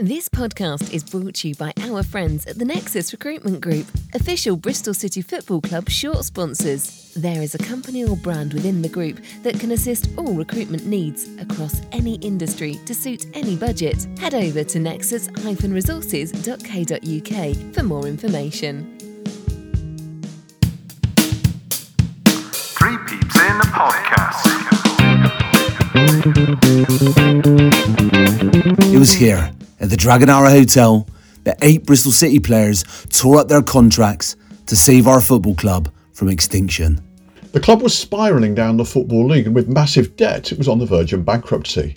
This podcast is brought to you by our friends at the Nexus Recruitment Group, official Bristol City Football Club short sponsors. There is a company or brand within the group that can assist all recruitment needs across any industry to suit any budget. Head over to nexus-resources.co.uk for more information. Three Peeps in a Podcast. It was here, at the Dragonara Hotel, the eight Bristol City players tore up their contracts to save our football club from extinction. The club was spiralling down the Football League and with massive debt, it was on the verge of bankruptcy.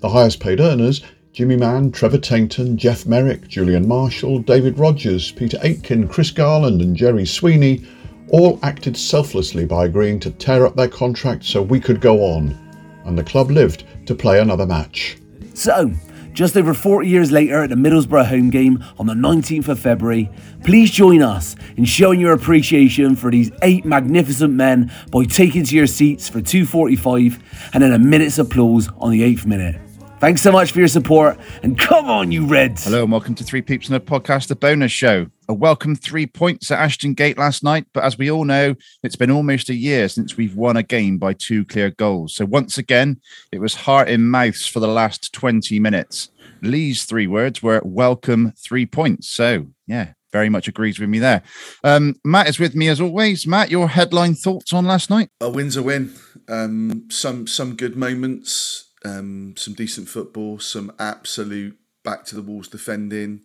The highest paid earners Jimmy Mann, Trevor Tainton, Geoff Merrick, Julian Marshall, David Rodgers, Peter Aitken, Chris Garland, and Gerry Sweeney all acted selflessly by agreeing to tear up their contract so we could go on, and the club lived to play another match. So, just over 40 years later at the Middlesbrough home game on the 19th of February, please join us in showing your appreciation for these eight magnificent men by taking to your seats for 2.45 and then a minute's applause on the eighth minute. Thanks so much for your support and come on, you Reds! Hello and welcome to Three Peeps in a Podcast, the bonus show. A welcome three points at Ashton Gate last night, but as we all know, it's been almost a year since we've won a game by two clear goals. So once again, it was heart in mouths for the last 20 minutes. Lee's three words were welcome three points. So yeah, very much agrees with me there. Um, Matt is with me as always. Matt, your headline thoughts on last night? a win's a win. Um, some some good moments, um, some decent football, some absolute back to the walls defending.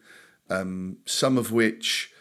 Um, some of which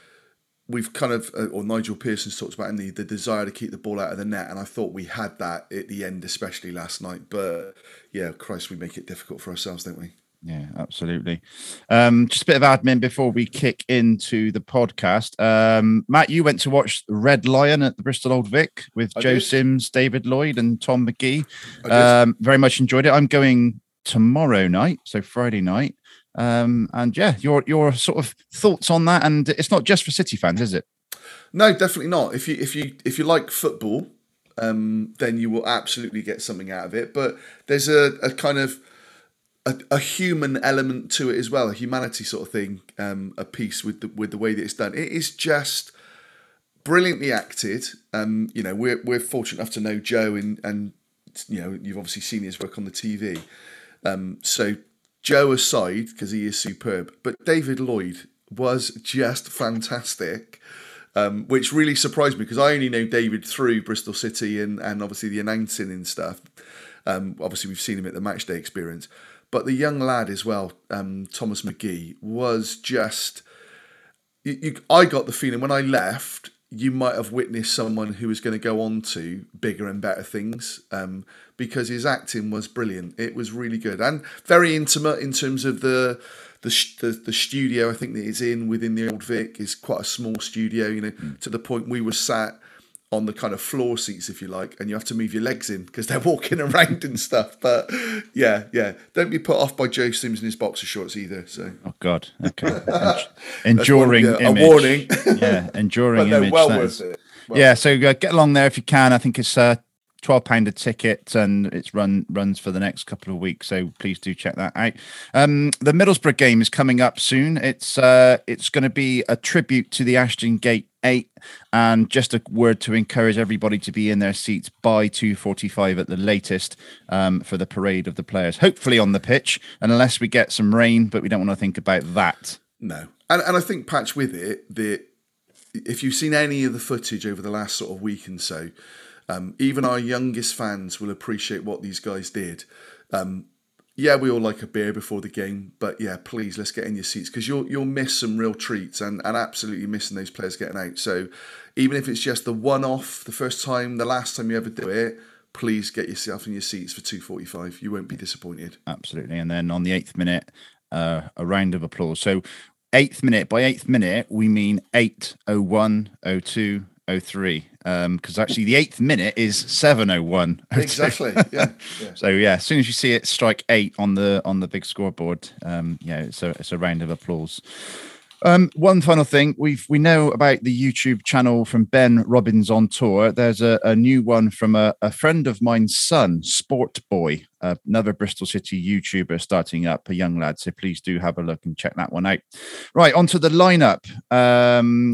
we've kind of, uh, or Nigel Pearson's talked about in the the desire to keep the ball out of the net, and I thought we had that at the end, especially last night. But yeah, Christ, we make it difficult for ourselves, don't we? Yeah, absolutely. Um, just a bit of admin before we kick into the podcast. Um, Matt, you went to watch Red Lion at the Bristol Old Vic with I Joe did. Sims, David Lloyd, and Tom McGee. Um, very much enjoyed it. I'm going tomorrow night, so Friday night. Um, and yeah, your your sort of thoughts on that. And it's not just for City fans, is it? No, definitely not. If you if you if you like football, um, then you will absolutely get something out of it. But there's a, a kind of a, a human element to it as well, a humanity sort of thing, um, a piece with the with the way that it's done. It is just brilliantly acted. Um, you know, we're we're fortunate enough to know Joe and and you know you've obviously seen his work on the TV. Um, so Joe aside, because he is superb, but David Lloyd was just fantastic um, which really surprised me because I only know David through Bristol City and, and obviously the announcing and stuff. Um, obviously, we've seen him at the matchday experience, but the young lad as well, um, Thomas McGee, was just. You, you, I got the feeling when I left, you might have witnessed someone who was going to go on to bigger and better things um, because his acting was brilliant. It was really good and very intimate in terms of the the, the the studio I think that it's in within the old Vic is quite a small studio, you know, to the point we were sat on the kind of floor seats, if you like, and you have to move your legs in because they're walking around and stuff. But yeah, yeah, don't be put off by Joe Sims in his boxer shorts either. So Oh God, okay. En- enduring yeah, a warning. yeah, enduring but image. well worth is- it. Well yeah, so uh, get along there if you can. I think it's uh, twelve pound a ticket, and it's run runs for the next couple of weeks. So please do check that out. Um, the Middlesbrough game is coming up soon. It's uh, it's going to be a tribute to the Ashton Gate Eight, and just a word to encourage everybody to be in their seats by two forty five at the latest um, for the parade of the players. Hopefully on the pitch, unless we get some rain, but we don't want to think about that. No, and and I think patch with it that if you've seen any of the footage over the last sort of week and so, um, even our youngest fans will appreciate what these guys did. Um, yeah, we all like a beer before the game, but yeah, please let's get in your seats because you'll you'll miss some real treats and and absolutely missing those players getting out. So even if it's just the one off, the first time, the last time you ever do it, please get yourself in your seats for two forty five. You won't be disappointed. absolutely. And then on the eighth minute, uh, a round of applause. So eighth minute by eighth minute, we mean eight oh one oh two oh three. Um, because actually the eighth minute is seven oh one. Exactly. Yeah. yeah. So yeah, as soon as you see it strike eight on the on the big scoreboard, um, yeah, it's a it's a round of applause. Um, one final thing, we've we know about the YouTube channel from Ben Robbins on tour. There's a, a new one from a, a friend of mine's son, Sport Boy, uh, another Bristol City YouTuber starting up, a young lad. So please do have a look and check that one out. Right, onto the lineup. Um,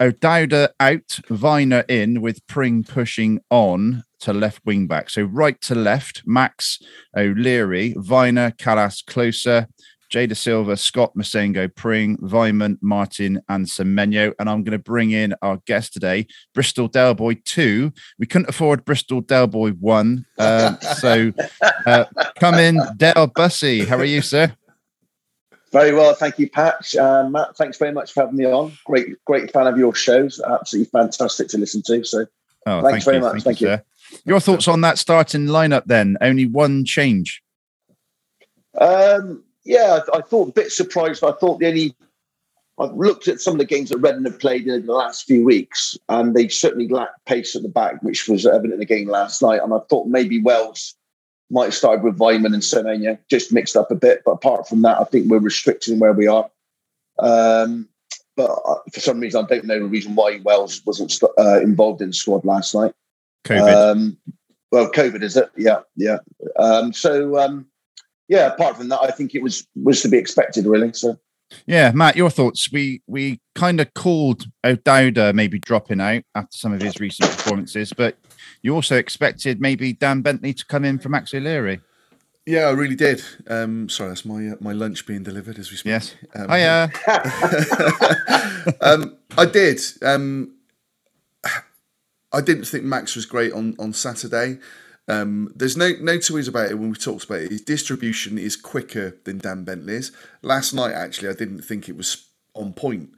O'Dowda out, Vyner in with Pring pushing on to left wing back. So right to left, Max O'Leary, Vyner, Kalas Klose, Jay Dasilva, Scott Massengo, Pring, Weimann, Martin, and Semenyo. And I'm going to bring in our guest today, Bristol Del Boy 2. We couldn't afford Bristol Del Boy 1. Uh, so uh, come in, Del Bussy. How are you, sir? Very well, thank you, Patch. Uh, Matt, thanks very much for having me on. Great, great fan of your shows. Absolutely fantastic to listen to. So, oh, thanks very you. much. Thank, thank you. you. Your thoughts on that starting lineup? Then only one change. Um, yeah, I, I, thought a bit surprised. I thought the only I've looked at some of the games that Reading have played in the last few weeks, and they certainly lacked pace at the back, which was evident in the game last night. And I thought maybe Wells might have started with Weimann and Semenyo, just mixed up a bit. But apart from that, I think we're restricting where we are. Um, but uh, for some reason, I don't know the reason why Wells wasn't uh, involved in the squad last night. COVID. Um, well, COVID is it? Yeah, yeah. Um, so um, yeah, apart from that, I think it was was to be expected, really. So. Yeah, Matt, your thoughts? We we kind of called O'Dowda maybe dropping out after some of his recent performances, but you also expected maybe Dan Bentley to come in from Max O'Leary. Yeah, I really did. Um, sorry, that's my uh, my lunch being delivered as we speak. Yes. Um, Hiya. um, I did. Um, I didn't think Max was great on on Saturday. Um, there's no no two ways about it when we talked about it. His distribution is quicker than Dan Bentley's. Last night, actually, I didn't think it was on point.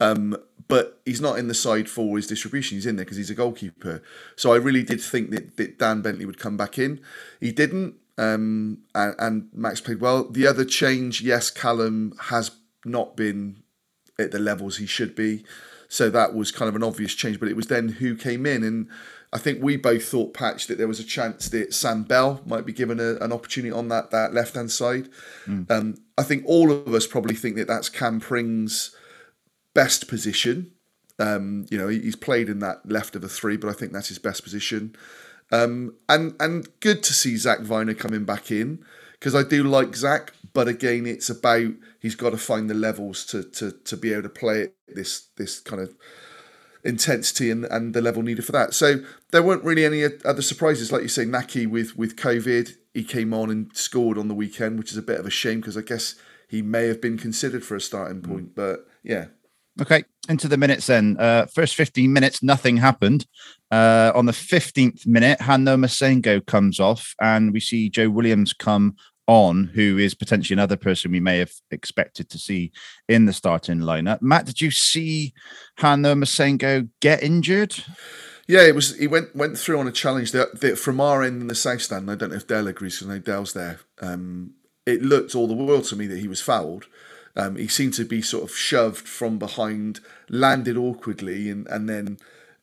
Um, but he's not in the side for his distribution. He's in there because he's a goalkeeper. So I really did think that, that Dan Bentley would come back in. He didn't, um, and, and Max played well. The other change, yes, Callum has not been at the levels he should be. So that was kind of an obvious change. But it was then who came in, and I think we both thought, Patch, that there was a chance that Sam Bell might be given a, an opportunity on that that left hand side. Mm. Um, I think all of us probably think that that's Cam Pring's best position. Um, you know, he's played in that left of a three, but I think that's his best position. Um, and and good to see Zak Vyner coming back in because I do like Zach, but again, it's about he's got to find the levels to to to be able to play it this this kind of intensity and, and the level needed for that. So there weren't really any other surprises. Like you say, Nahki with, with COVID, he came on and scored on the weekend, which is a bit of a shame because I guess he may have been considered for a starting point. But yeah. Okay, into the minutes then. Uh, first 15 minutes, nothing happened. Uh, on the 15th minute, Han-Noah Massengo comes off, and we see Joe Williams come on, who is potentially another person we may have expected to see in the starting lineup. Matt, did you see Han-Noah Massengo get injured? Yeah, it was. He went went through on a challenge that, that from our end in the south stand. I don't know if Dale agrees because I know Dale's there. Um, it looked all the world to me that he was fouled. Um, he seemed to be sort of shoved from behind, landed awkwardly, and and then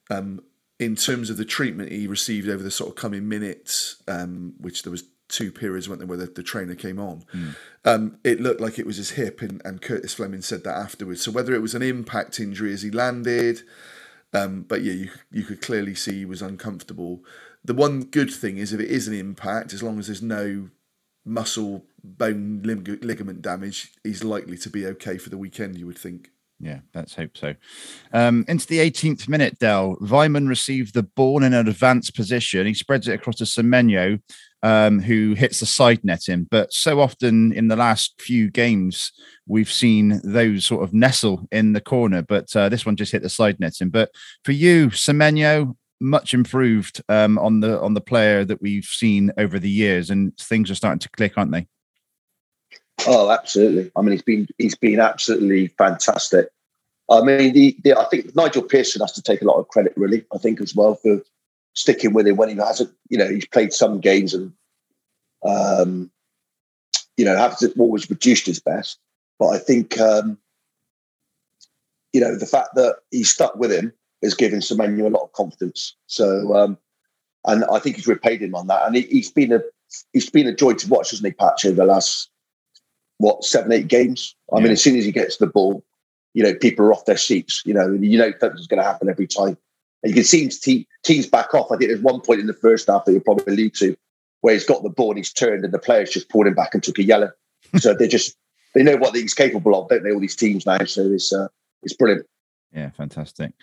um, in terms of the treatment he received over the sort of coming minutes, um, which there was two periods, weren't there, where the, the trainer came on. Mm. Um, it looked like it was his hip, and, and Curtis Fleming said that afterwards. So whether it was an impact injury as he landed, um, but yeah, you you could clearly see he was uncomfortable. The one good thing is if it is an impact, as long as there's no muscle, bone, lig- ligament damage, he's likely to be okay for the weekend. You would think. Yeah, let's hope so. Um, into the 18th minute, Dell. Weimann received the ball in an advanced position. He spreads it across to Semenyo, um, who hits the side netting. But so often in the last few games, we've seen those sort of nestle in the corner. But uh, this one just hit the side netting. But for you, Semenyo, much improved um, on the on the player that we've seen over the years, and things are starting to click, aren't they? Oh, absolutely. I mean, he's been he's been absolutely fantastic. I mean, the, the I think Nigel Pearson has to take a lot of credit, really. I think as well for sticking with him when he hasn't, you know, he's played some games and, um, you know, hasn't always produced his best. But I think, um, you know, the fact that he stuck with him is giving Semenyo a lot of confidence. So, um, and I think he's repaid him on that. And he, has been a he's been a joy to watch, hasn't he, Patch, over the last what seven, eight games. I yeah. mean, as soon as he gets the ball, you know, people are off their seats. You know, you know that's going to happen every time. And you can see te- teams back off. I think there's one point in the first half that you'll probably allude to where he's got the ball and he's turned and the players just pulled him back and took a yellow. so they just they know what he's capable of, don't they? All these teams now. So it's uh, it's brilliant. Yeah, fantastic.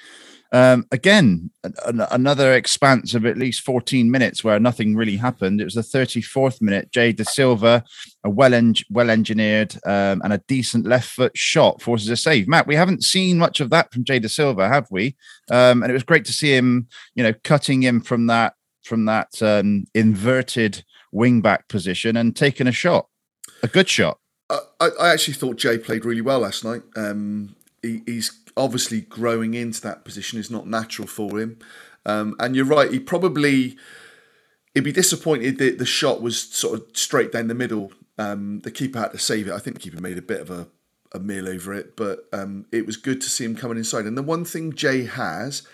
Um, again, an, another expanse of at least 14 minutes where nothing really happened. It was the 34th minute. Jay Dasilva, a well en- well engineered um, and a decent left foot shot forces a save. Matt, we haven't seen much of that from Jay Dasilva, have we? Um, and it was great to see him, you know, cutting in from that from that um, inverted wing back position and taking a shot, a good shot. I, I actually thought Jay played really well last night. Um, he, he's obviously growing into that position is not natural for him. Um, and you're right, he probably he'd be disappointed that the shot was sort of straight down the middle. Um, the keeper had to save it. I think the keeper made a bit of a, a meal over it, but um, it was good to see him coming inside. And the one thing Jay has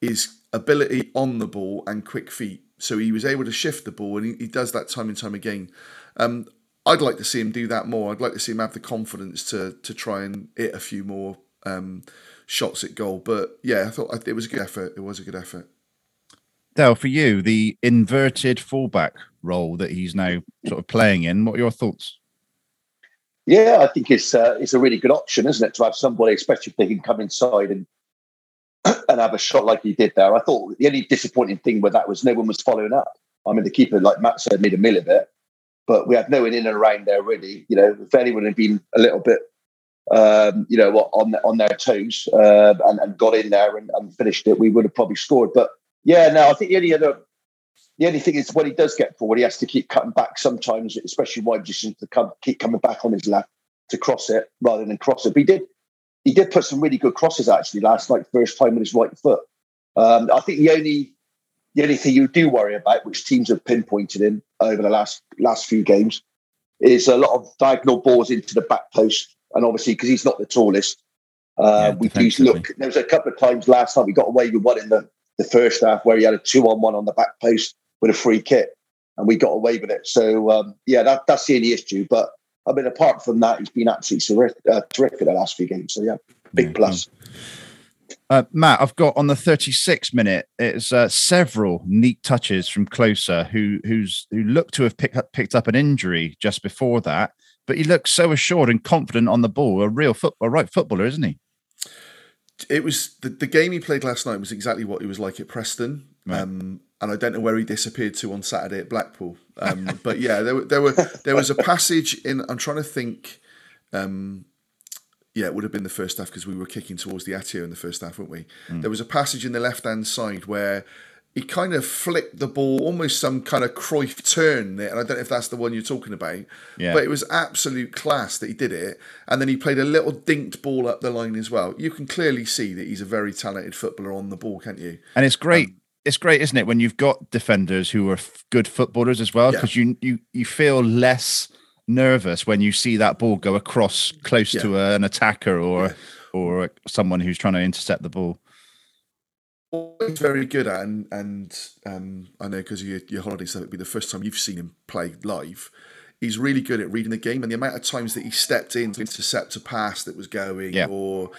is ability on the ball and quick feet. So he was able to shift the ball, and he, he does that time and time again. Um, I'd like to see him do that more. I'd like to see him have the confidence to to try and hit a few more um, shots at goal. But yeah, I thought it was a good effort. It was a good effort. Dale, for you, the inverted fullback role that he's now sort of playing in, what are your thoughts? Yeah, I think it's uh, it's a really good option, isn't it, to have somebody, especially if they can come inside and and have a shot like he did there. I thought the only disappointing thing with that was no one was following up. I mean, the keeper, like Matt said, made a mill of it, but we had no one in and around there really. You know, if anyone had been a little bit um, you know, on on their toes uh, and, and, got in there and, and, finished it, we would have probably scored. But yeah, no, I think the only other the only thing is when he does get forward, he has to keep cutting back sometimes, especially wide positions to come, keep coming back on his left to cross it rather than cross it. But he did he did put some really good crosses actually last night, first time with his right foot. Um, I think the only the only thing you do worry about, which teams have pinpointed in over the last last few games, is a lot of diagonal balls into the back post and obviously because he's not the tallest, uh, yeah, we do look. There was a couple of times last time we got away with one in the, the first half where he had a two on one on the back post with a free kick, and we got away with it. So um, yeah, that, that's the only issue. But I mean, apart from that, he's been absolutely terrific, uh, terrific the last few games. So yeah, big plus. Uh, Matt, I've got on the 36 minute. It's uh, several neat touches from Klose, who who's who looked to have picked up, picked up an injury just before that but he looks so assured and confident on the ball. A real football, right footballer, isn't he? It was the, the game he played last night was exactly what he was like at Preston. Right. Um, and I don't know where he disappeared to on Saturday at Blackpool. Um, but yeah, there, there were there was a passage in. I'm trying to think. Um, yeah, it would have been the first half because we were kicking towards the Atyeo in the first half, weren't we? Mm. There was a passage in the left hand side where he kind of flicked the ball, almost some kind of Cruyff turn there. And I don't know if that's the one you're talking about. Yeah. But it was absolute class that he did it. And then he played a little dinked ball up the line as well. You can clearly see that he's a very talented footballer on the ball, can't you? And it's great. Um, it's great, isn't it, when you've got defenders who are f- good footballers as well, because yeah. you, you you feel less nervous when you see that ball go across close yeah. to a, an attacker or or someone who's trying to intercept the ball always very good at, and and um, I know because your, your holiday stuff, it'd be the first time you've seen him play live. He's really good at reading the game, and the amount of times that he stepped in to intercept a pass that was going, yeah. or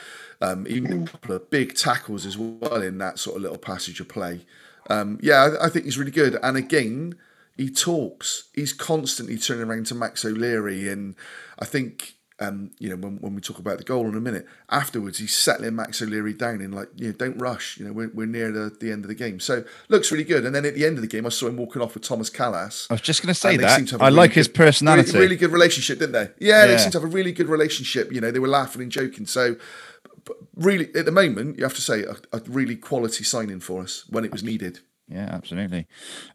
um, even a couple of big tackles as well in that sort of little passage of play. Um, yeah, I, I think he's really good. And again, he talks. He's constantly turning around to Max O'Leary, and I think um, you know, when, when we talk about the goal in a minute, afterwards he's settling Max O'Leary down in like, you know, don't rush. You know, we're, we're near the, the end of the game. So looks really good. And then at the end of the game, I saw him walking off with Tomas Kalas. I was just going to say that. I really like good, his personality. Really, really, good relationship, didn't they? Yeah, yeah, they seem to have a really good relationship. You know, they were laughing and joking. So really, at the moment, you have to say a, a really quality signing for us when it was needed. Yeah, absolutely.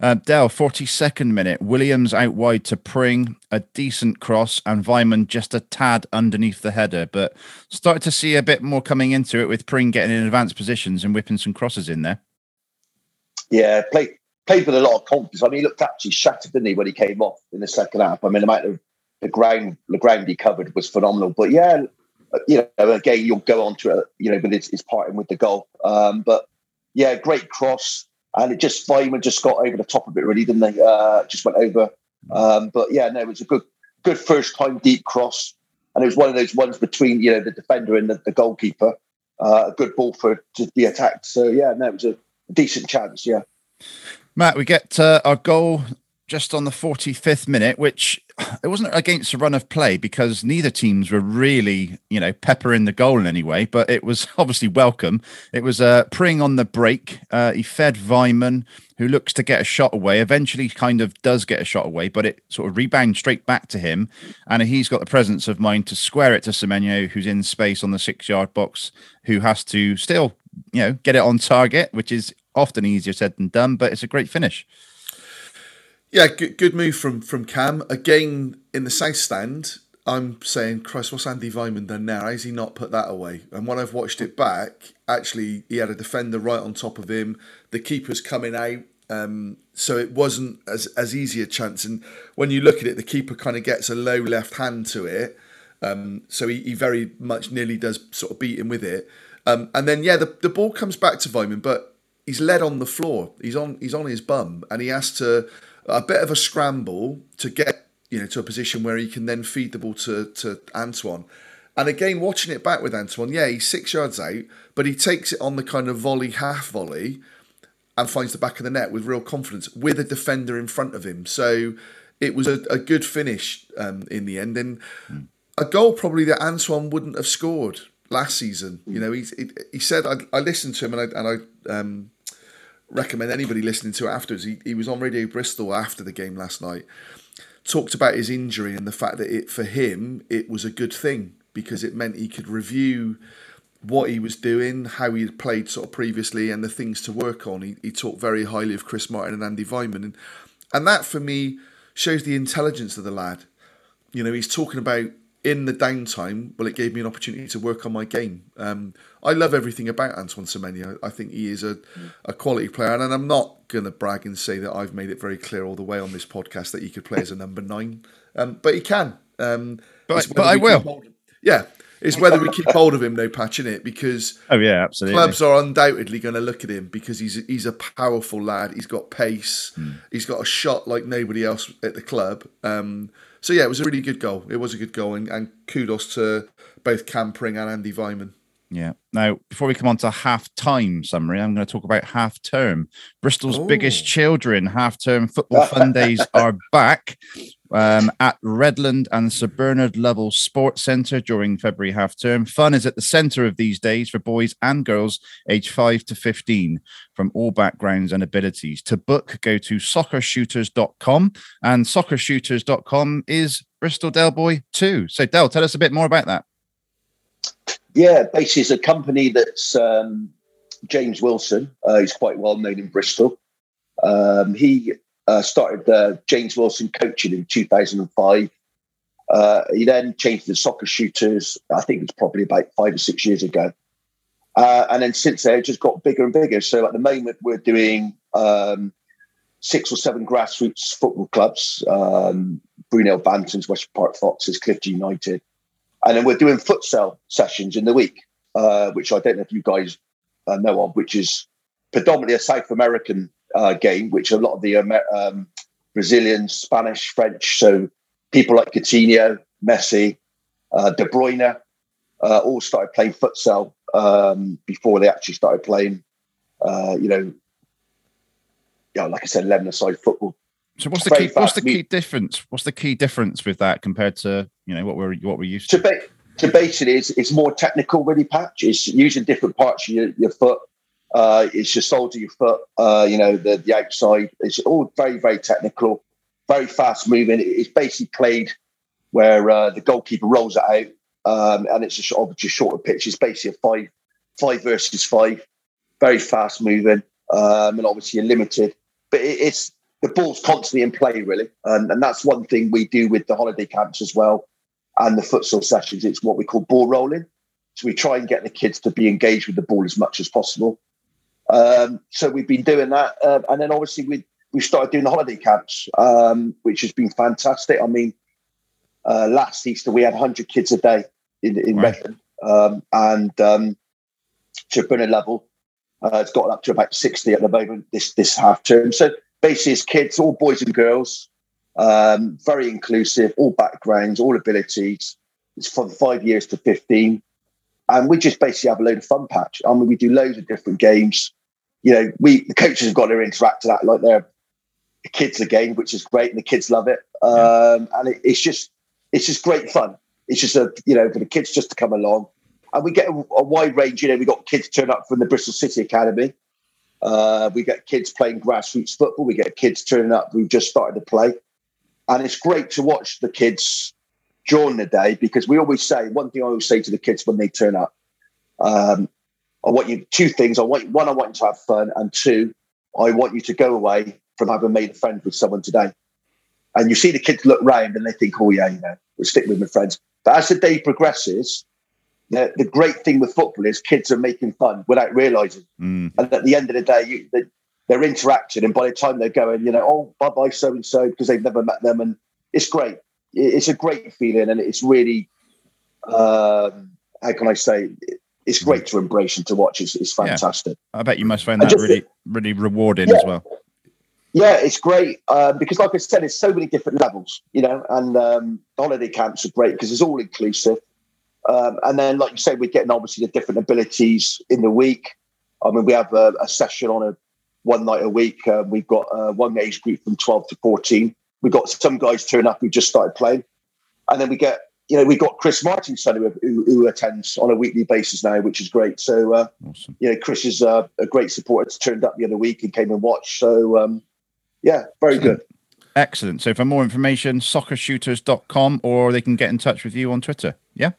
Uh, Dell, 42nd minute. Williams out wide to Pring, a decent cross, and Weimann just a tad underneath the header. But started to see a bit more coming into it with Pring getting in advanced positions and whipping some crosses in there. Yeah, played played with a lot of confidence. I mean, he looked actually shattered, didn't he, when he came off in the second half? I mean, the amount of the ground the ground he covered was phenomenal. But yeah, you know, again, you'll go on to it, you know, but it's, it's parting with the goal. Um, but yeah, great cross and it just Weimann just got over the top of it really, didn't they? Uh, just went over. Um, but yeah, no, it was a good good first time deep cross. and it was one of those ones between you know the defender and the, the goalkeeper. Uh, a good ball for to be attacked. So yeah, no, it was a decent chance. Yeah. Matt, we get uh, our goal just on the 45th minute, which it wasn't against a run of play because neither teams were really, you know, peppering the goal in any way, but it was obviously welcome. It was uh, Pring on the break. Uh, he fed Weimann, who looks to get a shot away, eventually kind of does get a shot away, but it sort of rebounds straight back to him. And he's got the presence of mind to square it to Semenyo, who's in space on the six yard box, who has to still, you know, get it on target, which is often easier said than done, but it's a great finish. Yeah, good, good move from from Cam. Again, in the south stand, I'm saying, Christ, what's Andy Weimann done now? How's he not put that away? And when I've watched it back, actually, he had a defender right on top of him. The keeper's coming out. Um, so it wasn't as, as easy a chance. And when you look at it, the keeper kind of gets a low left hand to it. Um, so he, he very much nearly does sort of beat him with it. Um, and then, yeah, the, the ball comes back to Weimann, but he's led on the floor. He's on he's on his bum, and he has to a bit of a scramble to get you know to a position where he can then feed the ball to to Antoine. And again, watching it back with Antoine, yeah, he's six yards out, but he takes it on the kind of volley, half volley, and finds the back of the net with real confidence with a defender in front of him. So it was a, a good finish um, in the end, and a goal probably that Antoine wouldn't have scored last season. You know, he he, he said I, I listened to him and I and I um, recommend anybody listening to it afterwards. He, he was on Radio Bristol after the game last night, talked about his injury and the fact that it for him it was a good thing because it meant he could review what he was doing, how he had played sort of previously, and the things to work on. He, he talked very highly of Chris Martin and Andy Weimann, and and that for me shows the intelligence of the lad. You know, he's talking about in the downtime, well, it gave me an opportunity to work on my game. Um, I love everything about Antoine Semenyo. I think he is a, a quality player, and I'm not going to brag and say that I've made it very clear all the way on this podcast that he could play as a number nine, um, but he can. Um, but but I will. Yeah, it's whether we keep hold of him, no patching it, because oh yeah, absolutely. Clubs are undoubtedly going to look at him because he's he's a powerful lad. He's got pace. Mm. He's got a shot like nobody else at the club. Um, so yeah, it was a really good goal. It was a good goal, and, and kudos to both Cam Pring and Andy Weimann. Yeah. Now, before we come on to half time summary, I'm going to talk about half term. Bristol's Ooh. biggest oh. children half term football fun days are back um, at Redland and Sir Bernard Lovell Sports Centre during February half term. Fun is at the centre of these days for boys and girls aged 5 to 15 from all backgrounds and abilities. To book, go to soccershooters.com, and soccershooters.com is Bristol Del Boy 2. So, Del, tell us a bit more about that. Yeah, basically, it's a company that's um, James Wilson. Uh, he's quite well known in Bristol. Um, he uh, started uh, James Wilson coaching in 2005. Uh, he then changed to the soccer shooters, I think it's probably about five or six years ago. Uh, and then since then, it just got bigger and bigger. So at the moment, we're doing um, six or seven grassroots football clubs um, Brunel Bantams, West Park Foxes, Clifton United. And then we're doing futsal sessions in the week, uh, which I don't know if you guys uh, know of, which is predominantly a South American uh, game, which a lot of the um, Brazilians, Spanish, French, so people like Coutinho, Messi, uh, De Bruyne, uh, all started playing futsal um, before they actually started playing, uh, you know, yeah, like I said, eleven-a-side football. So what's the key? What's the key difference? What's the key difference with that compared to you know what we're what we're used to? To, ba- to basically, it's, it's more technical, really. Patch. It's using different parts of your, your foot uh, it's your sole of your foot, uh, you know, the, the outside. It's all very, very technical, very fast moving. It's basically played where uh, the goalkeeper rolls it out, um, and it's a obviously shorter pitch. It's basically a five, five versus five, very fast moving, um, and obviously you're limited. But it, it's the ball's constantly in play, really, and, and that's one thing we do with the holiday camps as well, and the futsal sessions. It's what we call ball rolling. So we try and get the kids to be engaged with the ball as much as possible. Um, so we've been doing that, uh, and then obviously we we started doing the holiday camps, um, which has been fantastic. I mean, uh, last Easter we had 100 kids a day in in right. Um, and um, to Bernard Lovell, uh, it's got up to about 60 at the moment this this half term. So basically, it's kids, all boys and girls, um, very inclusive, all backgrounds, all abilities. It's from five years to 15. And we just basically have a load of fun patch. I mean, we do loads of different games. You know, we the coaches have got to interact to that like they're the kids again, which is great, and the kids love it. Um, and it, it's just it's just great fun. It's just a you know for the kids just to come along, and we get a, a wide range. You know, we got kids turn up from the Bristol City Academy. Uh, we get kids playing grassroots football. We get kids turning up who've just started to play, and it's great to watch the kids during the day because we always say one thing. I always say to the kids when they turn up, um, I want you two things. I want one. I want you to have fun, and two, I want you to go away from having made a friend with someone today. And you see the kids look round and they think, oh, yeah, you know, we'll stick with my friends. But as the day progresses, the, the great thing with football is kids are making fun without realizing. Mm. And at the end of the day, you, they, they're interacting. And by the time they're going, you know, oh, bye bye, so and so, because they've never met them. And it's great. It's a great feeling. And it's really, um, how can I say, it's great to embrace and to watch. It's, it's fantastic. I bet you must find that just really, really rewarding Yeah. as well. Yeah, it's great um, because, like I said, there's so many different levels, you know, and um, holiday camps are great because it's all inclusive. Um, and then, like you say, we're getting obviously the different abilities in the week. I mean, we have a, a session on a one night a week. Uh, we've got uh, one age group from 12 to 14. We've got some guys turn up who just started playing. And then we get, you know, we've got Chris Martin's son who, who, who attends on a weekly basis now, which is great. So, uh, Awesome. you know, Chris is uh, a great supporter. It's turned up the other week and came and watched. So, um, yeah, very good. Excellent. So for more information, soccershooters.com or they can get in touch with you on Twitter. Yeah.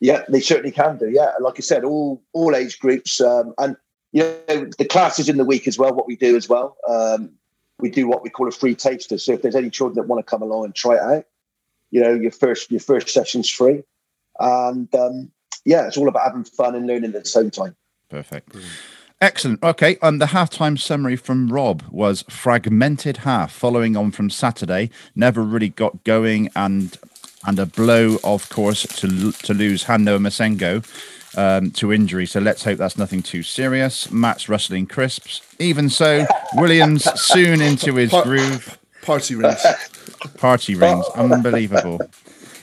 Yeah, they certainly can do. Yeah, like I said, all all age groups, um, and you know the classes in the week as well. What we do as well, um, we do what we call a free taster. So if there's any children that want to come along and try it out, you know, your first your first session's free, and um, yeah, it's all about having fun and learning at the same time. Perfect. Excellent. Okay. And the halftime summary from Rob was fragmented half, following on from Saturday. Never really got going, and and a blow, of course, to to lose Han-Noah Massengo um, to injury. So let's hope that's nothing too serious. Matt's rustling crisps. Even so, Williams soon into his groove. Party rings. Party rings. Unbelievable.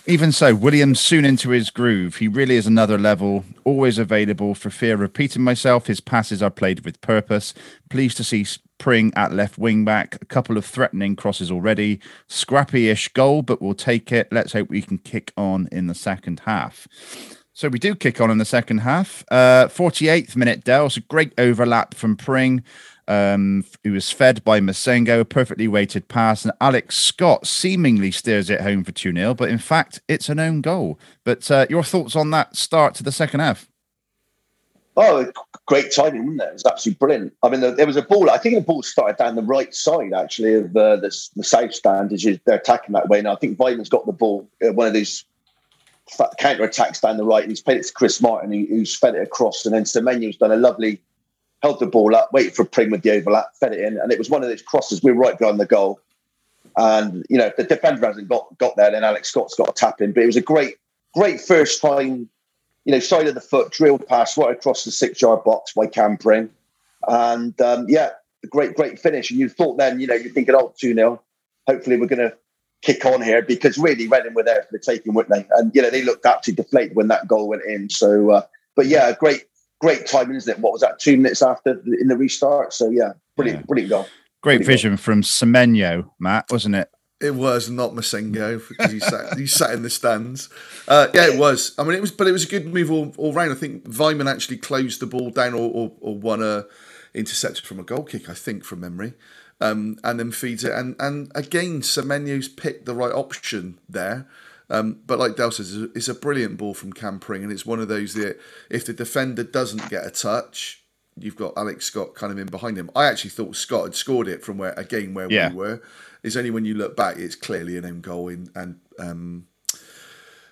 Even so, Williams soon into his groove. He really is another level, always available. For fear of repeating myself, his passes are played with purpose. Pleased to see Pring at left wing back. A couple of threatening crosses already. Scrappy ish goal, but we'll take it. Let's hope we can kick on in the second half. So we do kick on in the second half. Uh, 48th minute, Dell. It's a great overlap from Pring, um, who was fed by Massengo, perfectly weighted pass, and Alex Scott seemingly steers it home for 2 0, but in fact, it's an own goal. But uh, your thoughts on that start to the second half? Oh, great timing, wasn't it? It was absolutely brilliant. I mean, there, was a ball. I think the ball started down the right side actually of uh, the, the south stand as you, they're attacking that way. And I think Weimann's got the ball, uh, one of these counter attacks down the right, and he's played it to Chris Martin, who, who's fed it across. And then Semenyo's done a lovely, held the ball up, waited for Pring with the overlap, fed it in, and it was one of those crosses. We were right behind the goal, and you know if the defender hasn't got got there, then Alex Scott's got a tap in. But it was a great, great first time, you know, side of the foot drilled pass right across the six yard box by Cam Pring, and um, yeah, great, great finish. And you thought then, you know, you're thinking, oh, 2 0. Hopefully, we're going to kick on here because really Reading were there for the taking, weren't they? And you know they looked absolutely deflated when that goal went in. So, uh, but yeah, a great, great timing, isn't it? What was that? Two minutes after the, in the restart. So yeah, brilliant, Yeah. brilliant goal. Great Pretty good. vision from Semenyo, Matt, wasn't it? It was not Massengo because he sat he sat in the stands. Uh, yeah, it was. I mean, it was, but it was a good move all, all round. I think Weimann actually closed the ball down or, or, or won a intercepted from a goal kick. I think from memory, um, and then feeds it. And and again, Semenyo's picked the right option there. Um, but like Dal says, it's a brilliant ball from Cam Pring, and it's one of those that if the defender doesn't get a touch, you've got Alex Scott kind of in behind him. I actually thought Scott had scored it from where again where Yeah. we were. It's only when you look back, it's clearly an own goal in, and um,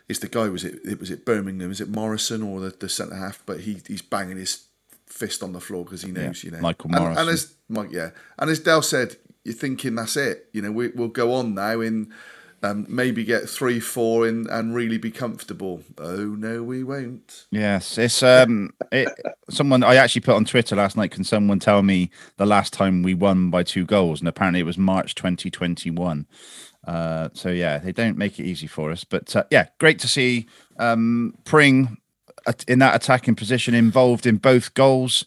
it's the guy was it, it was it Birmingham is it Morrison or the, the centre half but he he's banging his fist on the floor because he knows you know Michael and, Morrison. and as Mike yeah and as Dell said you're thinking that's it you know we, we'll go on now in um, maybe get three four in and really be comfortable oh no we won't Yes, it's um, it, someone I actually put on Twitter last night. Can someone tell me the last time we won by two goals? And apparently it was March 2021. Uh, so yeah, they don't make it easy for us. But uh, yeah, great to see um, Pring in that attacking position, involved in both goals.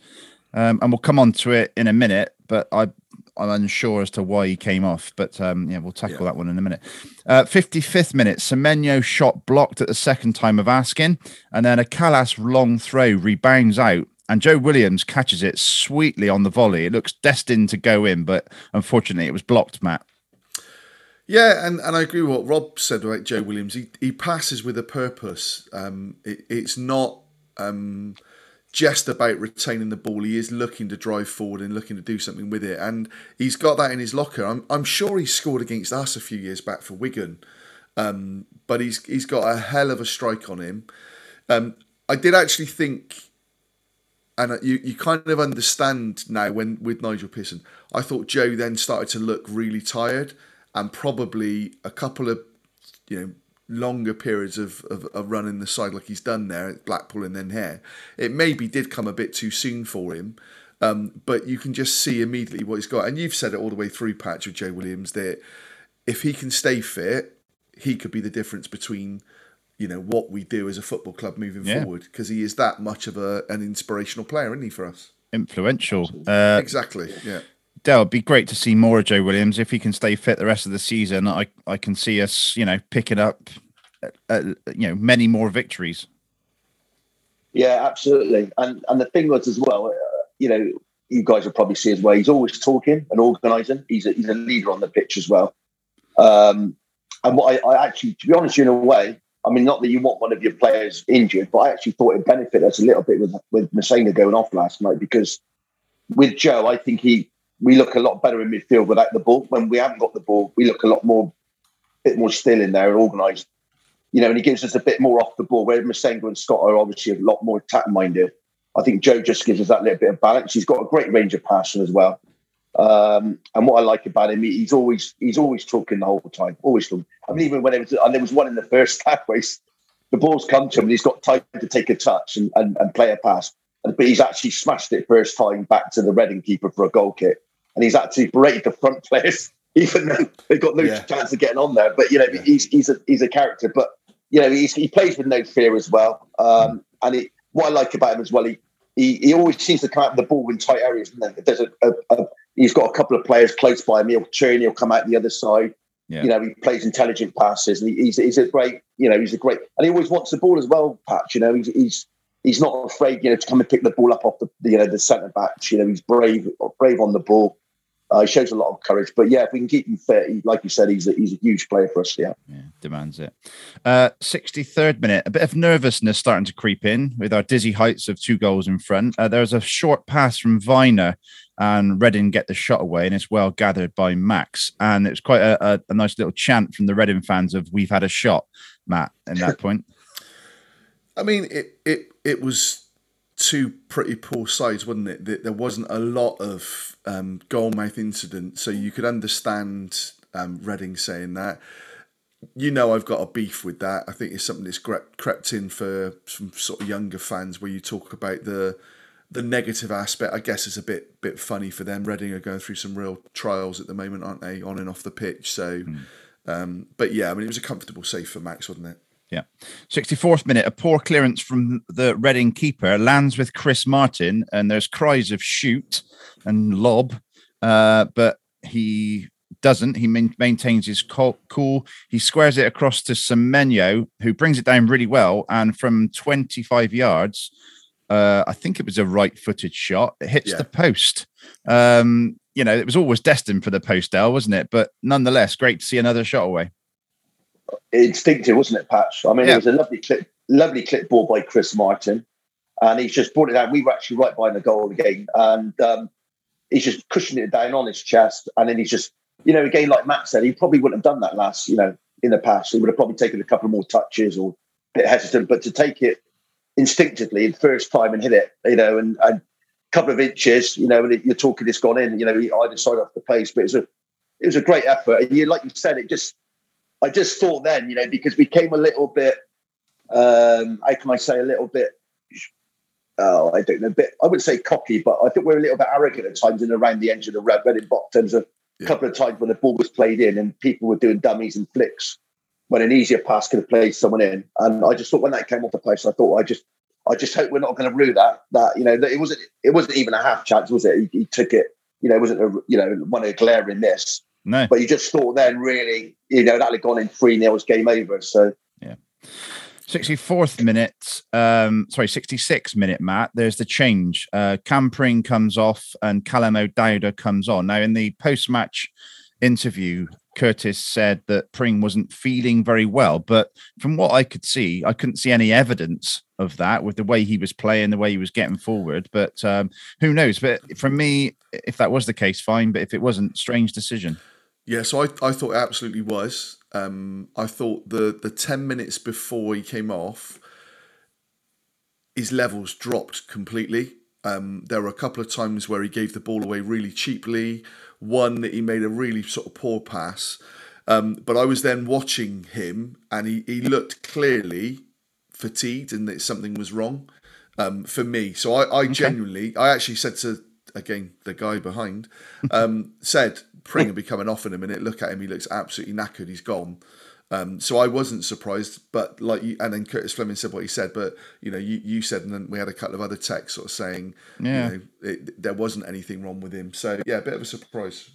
Um, and we'll come on to it in a minute. But I, I'm unsure as to why he came off. But um, yeah, we'll tackle that one in a minute. Uh, 55th minute, Semenyo shot blocked at the second time of asking, and then a Kalas long throw rebounds out. And Joe Williams catches it sweetly on the volley. It looks destined to go in, but unfortunately, it was blocked. Matt. Yeah, and, and I agree with what Rob said about Joe Williams. He he passes with a purpose. Um, it, it's not um, just about retaining the ball. He is looking to drive forward and looking to do something with it, and he's got that in his locker. I'm I'm sure he scored against us a few years back for Wigan, um, but he's he's got a hell of a strike on him. Um, I did actually think, and you you kind of understand now when with Nigel Pearson. I thought Joe then started to look really tired and probably a couple of you know longer periods of, of, of running the side like he's done there at Blackpool and then here, it maybe did come a bit too soon for him. Um, but you can just see immediately what he's got. And you've said it all the way through, Patch, with Joe Williams, that if he can stay fit, he could be the difference between you know what we do as a football club moving Yeah. forward because he is that much of a an inspirational player, isn't he, for us? Influential. Uh, exactly. Yeah. Dale, it'd be great to see more of Joe Williams if he can stay fit the rest of the season. I, I can see us, you know, picking up, uh, uh, you know, many more victories. Yeah, absolutely. And and the thing was as well, uh, you know, you guys will probably see as well. He's always talking and organising. He's a, he's a leader on the pitch as well. Um, and what I, I actually, to be honest, in a way, I mean, not that you want one of your players injured, but I actually thought it benefited us a little bit with with Messina going off last night because with Joe, I think he we look a lot better in midfield without the ball. When we haven't got the ball, we look a lot more, bit more still in there and organised. You know, and he gives us a bit more off the ball. Where Massengo and Scott are obviously a lot more attack minded. I think Joe just gives us that little bit of balance. He's got a great range of passing as well. Um, and what I like about him, he- he's always he's always talking the whole time, always talking. I mean, even when it was, and there was one in the first half where the ball's come to him and he's got time to take a touch and, and, and play a pass. But he's actually smashed it first time back to the Reading keeper for a goal kick. And he's actually berated the front players, even though they've got no Yeah. chance of getting on there. But, you know, he's, he's, a, he's a character. But, you know, he's, he plays with no fear as well. Um, and he, what I like about him as well, he, he, he always seems to come out of the ball in tight areas. And then there's a, a, a, he's got a couple of players close by him. He'll turn, he'll come out the other side. Yeah. You know, he plays intelligent passes, and he, he's he's a great, you know, he's a great, and he always wants the ball as well. Patch, you know, he's he's he's not afraid, you know, to come and pick the ball up off the you know the centre backs. You know, he's brave brave on the ball. Uh, he shows a lot of courage. But yeah, if we can keep him fit, he, like you said, he's a, he's a huge player for us. Yeah. Yeah, demands it. Uh, 63rd minute, a bit of nervousness starting to creep in with our dizzy heights of two goals in front. Uh, there's a short pass from Vyner, and Reading get the shot away, and it's well gathered by Max. And it's quite a, a, a nice little chant from the Reading fans of "We've had a shot," Matt. In that point, I mean, it it it was two pretty poor sides, wasn't it? There there wasn't a lot of um, goalmouth incident, so you could understand um, Reading saying that. You know, I've got a beef with that. I think it's something that's crept, crept in for some sort of younger fans, where you talk about the the negative aspect. I guess it's a bit bit funny for them. Reading are going through some real trials at the moment, aren't they, on and off the pitch? So, um, but yeah, I mean, it was a comfortable save for Max, wasn't it? Yeah. 64th minute, a poor clearance from the Reading keeper lands with Chris Martin, and there's cries of shoot and lob, uh, but he doesn't. He main- maintains his co- cool. He squares it across to Semenyo, who brings it down really well. And from 25 yards, uh, I think it was a right-footed shot. It hits Yeah. the post. Um, you know, it was always destined for the post, Dale, wasn't it? But nonetheless, great to see another shot away. Instinctive, wasn't it, Patch? I mean, Yeah. it was a lovely clip, lovely clip ball by Chris Martin, and he's just brought it down. We were actually right behind the goal again, and um, he's just cushioned it down on his chest, and then he's just, you know, again, like Matt said, he probably wouldn't have done that last, you know, in the past. He would have probably taken a couple more touches or a bit hesitant, but to take it instinctively the first time and hit it, you know, and and couple of inches, you know, and it, you're talking it's gone in, you know, either side off the pace, but it was a it was a great effort, and you like you said, it just I just thought then, you know, because we came a little bit, um, how can I say, a little bit, oh, I don't know, a bit, I wouldn't say cocky, but I think we're a little bit arrogant at times in around the edge of the red, red in box terms of a couple of times when the ball was played in and people were doing dummies and flicks when an easier pass could have played someone in. And I just thought when that came off the post, I thought I just I just hope we're not going to rue that. That you know, that it wasn't it wasn't even a half chance, was it? He, he took it. You know, it wasn't a you know one of a glaring miss. No. But you just thought then, really, you know, that had gone in three 0 game over. So yeah. 64th minute, um, sorry, 66 minute, Matt. There's the change. Uh, Cam Pring comes off and Callum O'Dowda comes on. Now, in the post match interview, Curtis said that Pring wasn't feeling very well, but from what I could see, I couldn't see any evidence of that with the way he was playing, the way he was getting forward. But um, who knows? But for me, if that was the case, fine. But if it wasn't, strange decision. Yeah, so I, I thought it absolutely was. Um, I thought the the ten minutes before he came off, his levels dropped completely. Um, there were a couple of times where he gave the ball away really cheaply. One that he made a really sort of poor pass. Um, but I was then watching him, and he, he looked clearly fatigued, and that something was wrong um, for me. So I, I genuinely, I actually said to again the guy behind, um, said Pring will be coming off in a minute. Look at him; he looks absolutely knackered. He's gone. Um, so I wasn't surprised, but like you, and then Curtis Fleming said what he said, but you know, you, you said, and then we had a couple of other texts sort of saying, Yeah. you know, it, there wasn't anything wrong with him. So yeah, a bit of a surprise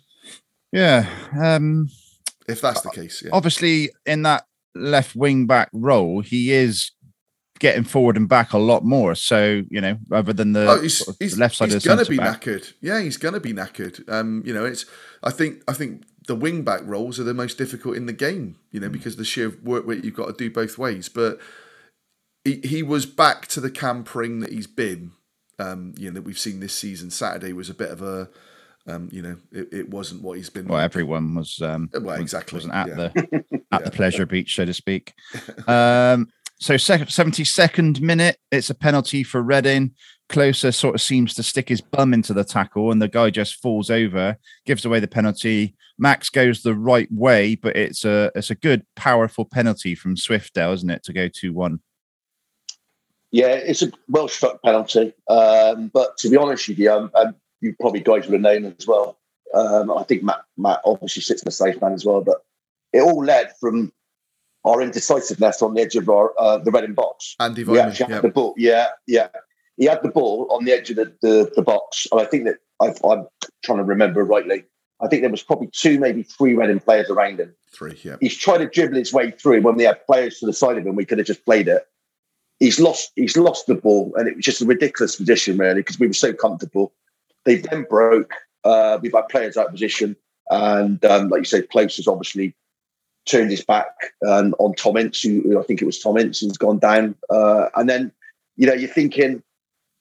Yeah. Um, if that's the case. Yeah, obviously in that left wing back role, he is getting forward and back a lot more. So you know, rather than the, Oh, he's, sort of he's, the left side he's gonna be back. knackered. Yeah, he's gonna be knackered. Um, you know, it's. I think. I think the wing back roles are the most difficult in the game. You know, because the sheer work rate you've got to do both ways. But he he was back to the Cam Pring that he's been. Um, you know, that we've seen this season. Saturday was a bit of a. Um, you know, it, it wasn't what he's been. Well, everyone was um, Well, exactly, wasn't at yeah. the at the pleasure beach, so to speak. Um, so seventy second minute, it's a penalty for Reading. Klose sort of seems to stick his bum into the tackle, and the guy just falls over, gives away the penalty. Max goes the right way, but it's a it's a good, powerful penalty from Swiftdale, isn't it, to go two one? Yeah, it's a well struck penalty. Um, but to be honest with you, um, um, you probably guys would have known as well. Um, I think Matt, Matt obviously sits in the safe man as well, but it all led from our indecisiveness on the edge of our uh, the Reading box. Andy We Weimann, actually had yeah. the ball. Yeah, yeah. He had the ball on the edge of the, the, the box. And I think that I've, I'm trying to remember rightly. I think there was probably two, maybe three Reading players around him Three, yeah. he's tried to dribble his way through. When we had players to the side of him, we could have just played it. He's lost. He's lost the ball, and it was just a ridiculous position, really, because we were so comfortable. They then broke. Uh, we've had players out of position, and um, like you say, Klose is obviously turned his back um, on Tom Ince, who, I think it was Tom Ince, who's gone down. Uh, and then, you know, you're thinking,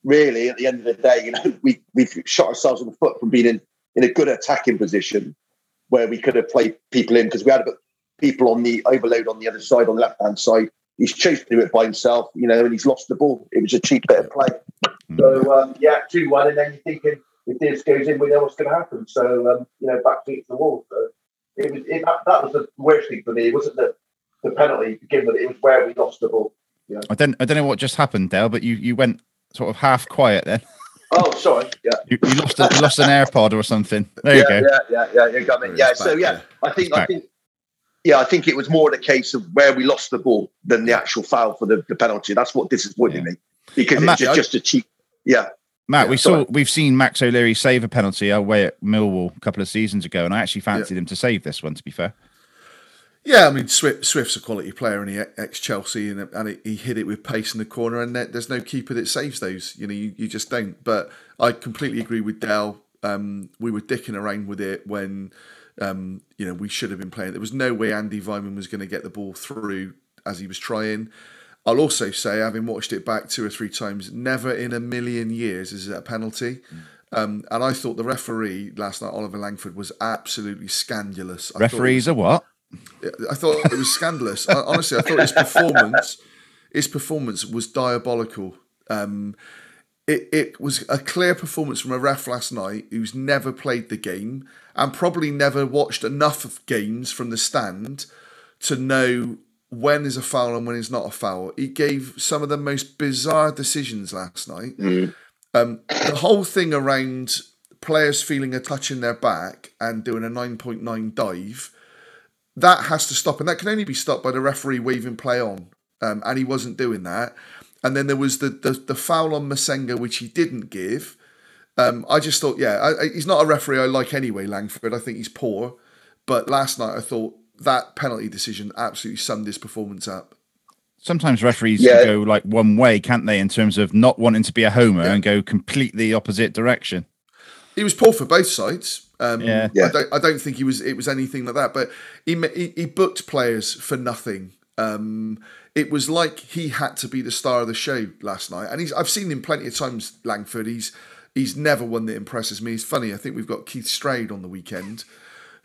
really, at the end of the day, you know, we we've shot ourselves in the foot from being in in a good attacking position where we could have played people in because we had people on the overload on the other side, on the left hand side. He's to do it by himself, you know, and he's lost the ball. It was a cheap bit of play. So um, yeah, two one, and then you're thinking if this goes in, we know what's going to happen. So um, you know, back to the wall. So it was it, that, that was the worst thing for me. It wasn't the the penalty to begin with. It was where we lost the ball. I don't I don't know what just happened, Dale, but you you went sort of half quiet then. Oh, sorry. Yeah. You, you lost a, you lost an AirPod or something. There you yeah, go. Yeah, yeah, yeah, you got me. Yeah, so back, yeah, yeah. I think I think yeah, I think it was more the case of where we lost the ball than the actual foul for the, the penalty. That's what disappointed Yeah. me because it's just, just a cheap. Yeah, Matt, Yeah, we saw we've seen Max O'Leary save a penalty away at Millwall a couple of seasons ago, and I actually fancied him to save this one. To be fair, Yeah, I mean Swift, Swift's a quality player, and he ex Chelsea, and, and he- he hit it with pace in the corner, and there's no keeper that saves those. You know, you, you just don't. But I completely agree with Dell. Um, we were dicking around with it when um, you know we should have been playing. There was no way Andy Weimann was going to get the ball through as he was trying. I'll also say, having watched it back two or three times, never in a million years is it a penalty. Um, and I thought the referee last night, Oliver Langford, was absolutely scandalous. I was- referees are what? I thought it was scandalous. I, honestly, I thought his performance, his performance was diabolical. Um, it it was a clear performance from a ref last night who's never played the game and probably never watched enough of games from the stand to know when is a foul and when is not a foul. He gave some of the most bizarre decisions last night. Um, the whole thing around players feeling a touch in their back and doing a 9.9 dive, that has to stop. And that can only be stopped by the referee waving play on. Um, and he wasn't doing that. And then there was the, the, the foul on Massengo, which he didn't give. Um, I just thought, yeah, I, he's not a referee I like anyway, Langford. I think he's poor. But last night I thought that penalty decision absolutely summed his performance up. Sometimes referees Yeah. go like one way, can't they, in terms of not wanting to be a homer Yeah. and go completely opposite direction. He was poor for both sides. Um, Yeah. Yeah. I don't. I don't think he was. It was anything like that. But he ma- he, he booked players for nothing. Um, it was like he had to be the star of the show last night. And he's. I've seen him plenty of times. Langford. He's. He's never one that impresses me. He's funny. I think we've got Keith Stroud on the weekend,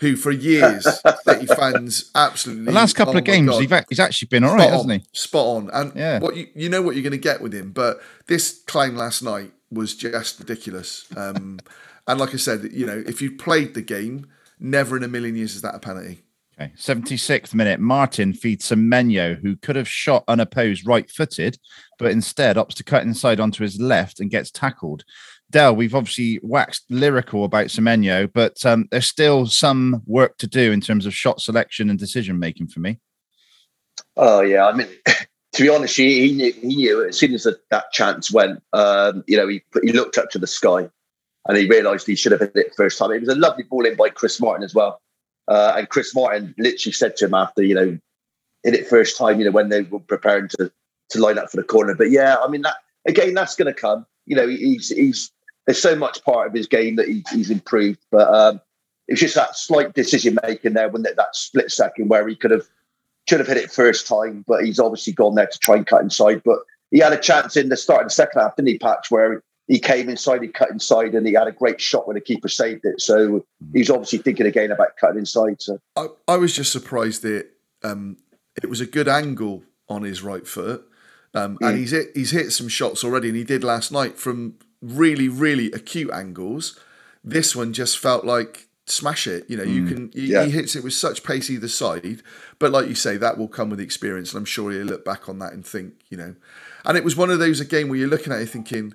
who for years that he fans absolutely. The last couple oh of games, God. he's, actually been all right, Spot hasn't on, he? Spot on. And Yeah. what you you know what you're going to get with him, but this claim last night was just ridiculous. Um, and like I said, you know, if you played the game, never in a million years is that a penalty. Okay. 76th minute, Martin feeds Semenyo, who could have shot unopposed right footed, but instead opts to cut inside onto his left and gets tackled. Dell, we've obviously waxed lyrical about Semenyo, but um, there's still some work to do in terms of shot selection and decision making for me. Oh yeah, I mean, to be honest, he, he knew he knew as soon as that, that chance went. Um, you know, he he looked up to the sky, and he realised he should have hit it first time. It was a lovely ball in by Chris Martin as well, uh, and Chris Martin literally said to him after, you know, hit it first time. You know, when they were preparing to to line up for the corner. But yeah, I mean that again, that's going to come. You know, he's he's there's so much part of his game that he, he's improved, but um, it's just that slight decision making there when that, that split second where he could have should have hit it first time, but he's obviously gone there to try and cut inside. But he had a chance in the start of the second half, didn't he, Patch, where he came inside, he cut inside, and he had a great shot when the keeper saved it. So he's obviously thinking again about cutting inside. So I, I was just surprised that um, it was a good angle on his right foot, um, and he's hit he's hit some shots already, and he did last night from really really acute angles. This one just felt like smash it. You know, you can he, Yeah. he hits it with such pace either side, but like you say, that will come with experience, and I'm sure he'll look back on that and think, you know, and it was one of those again where you're looking at it thinking.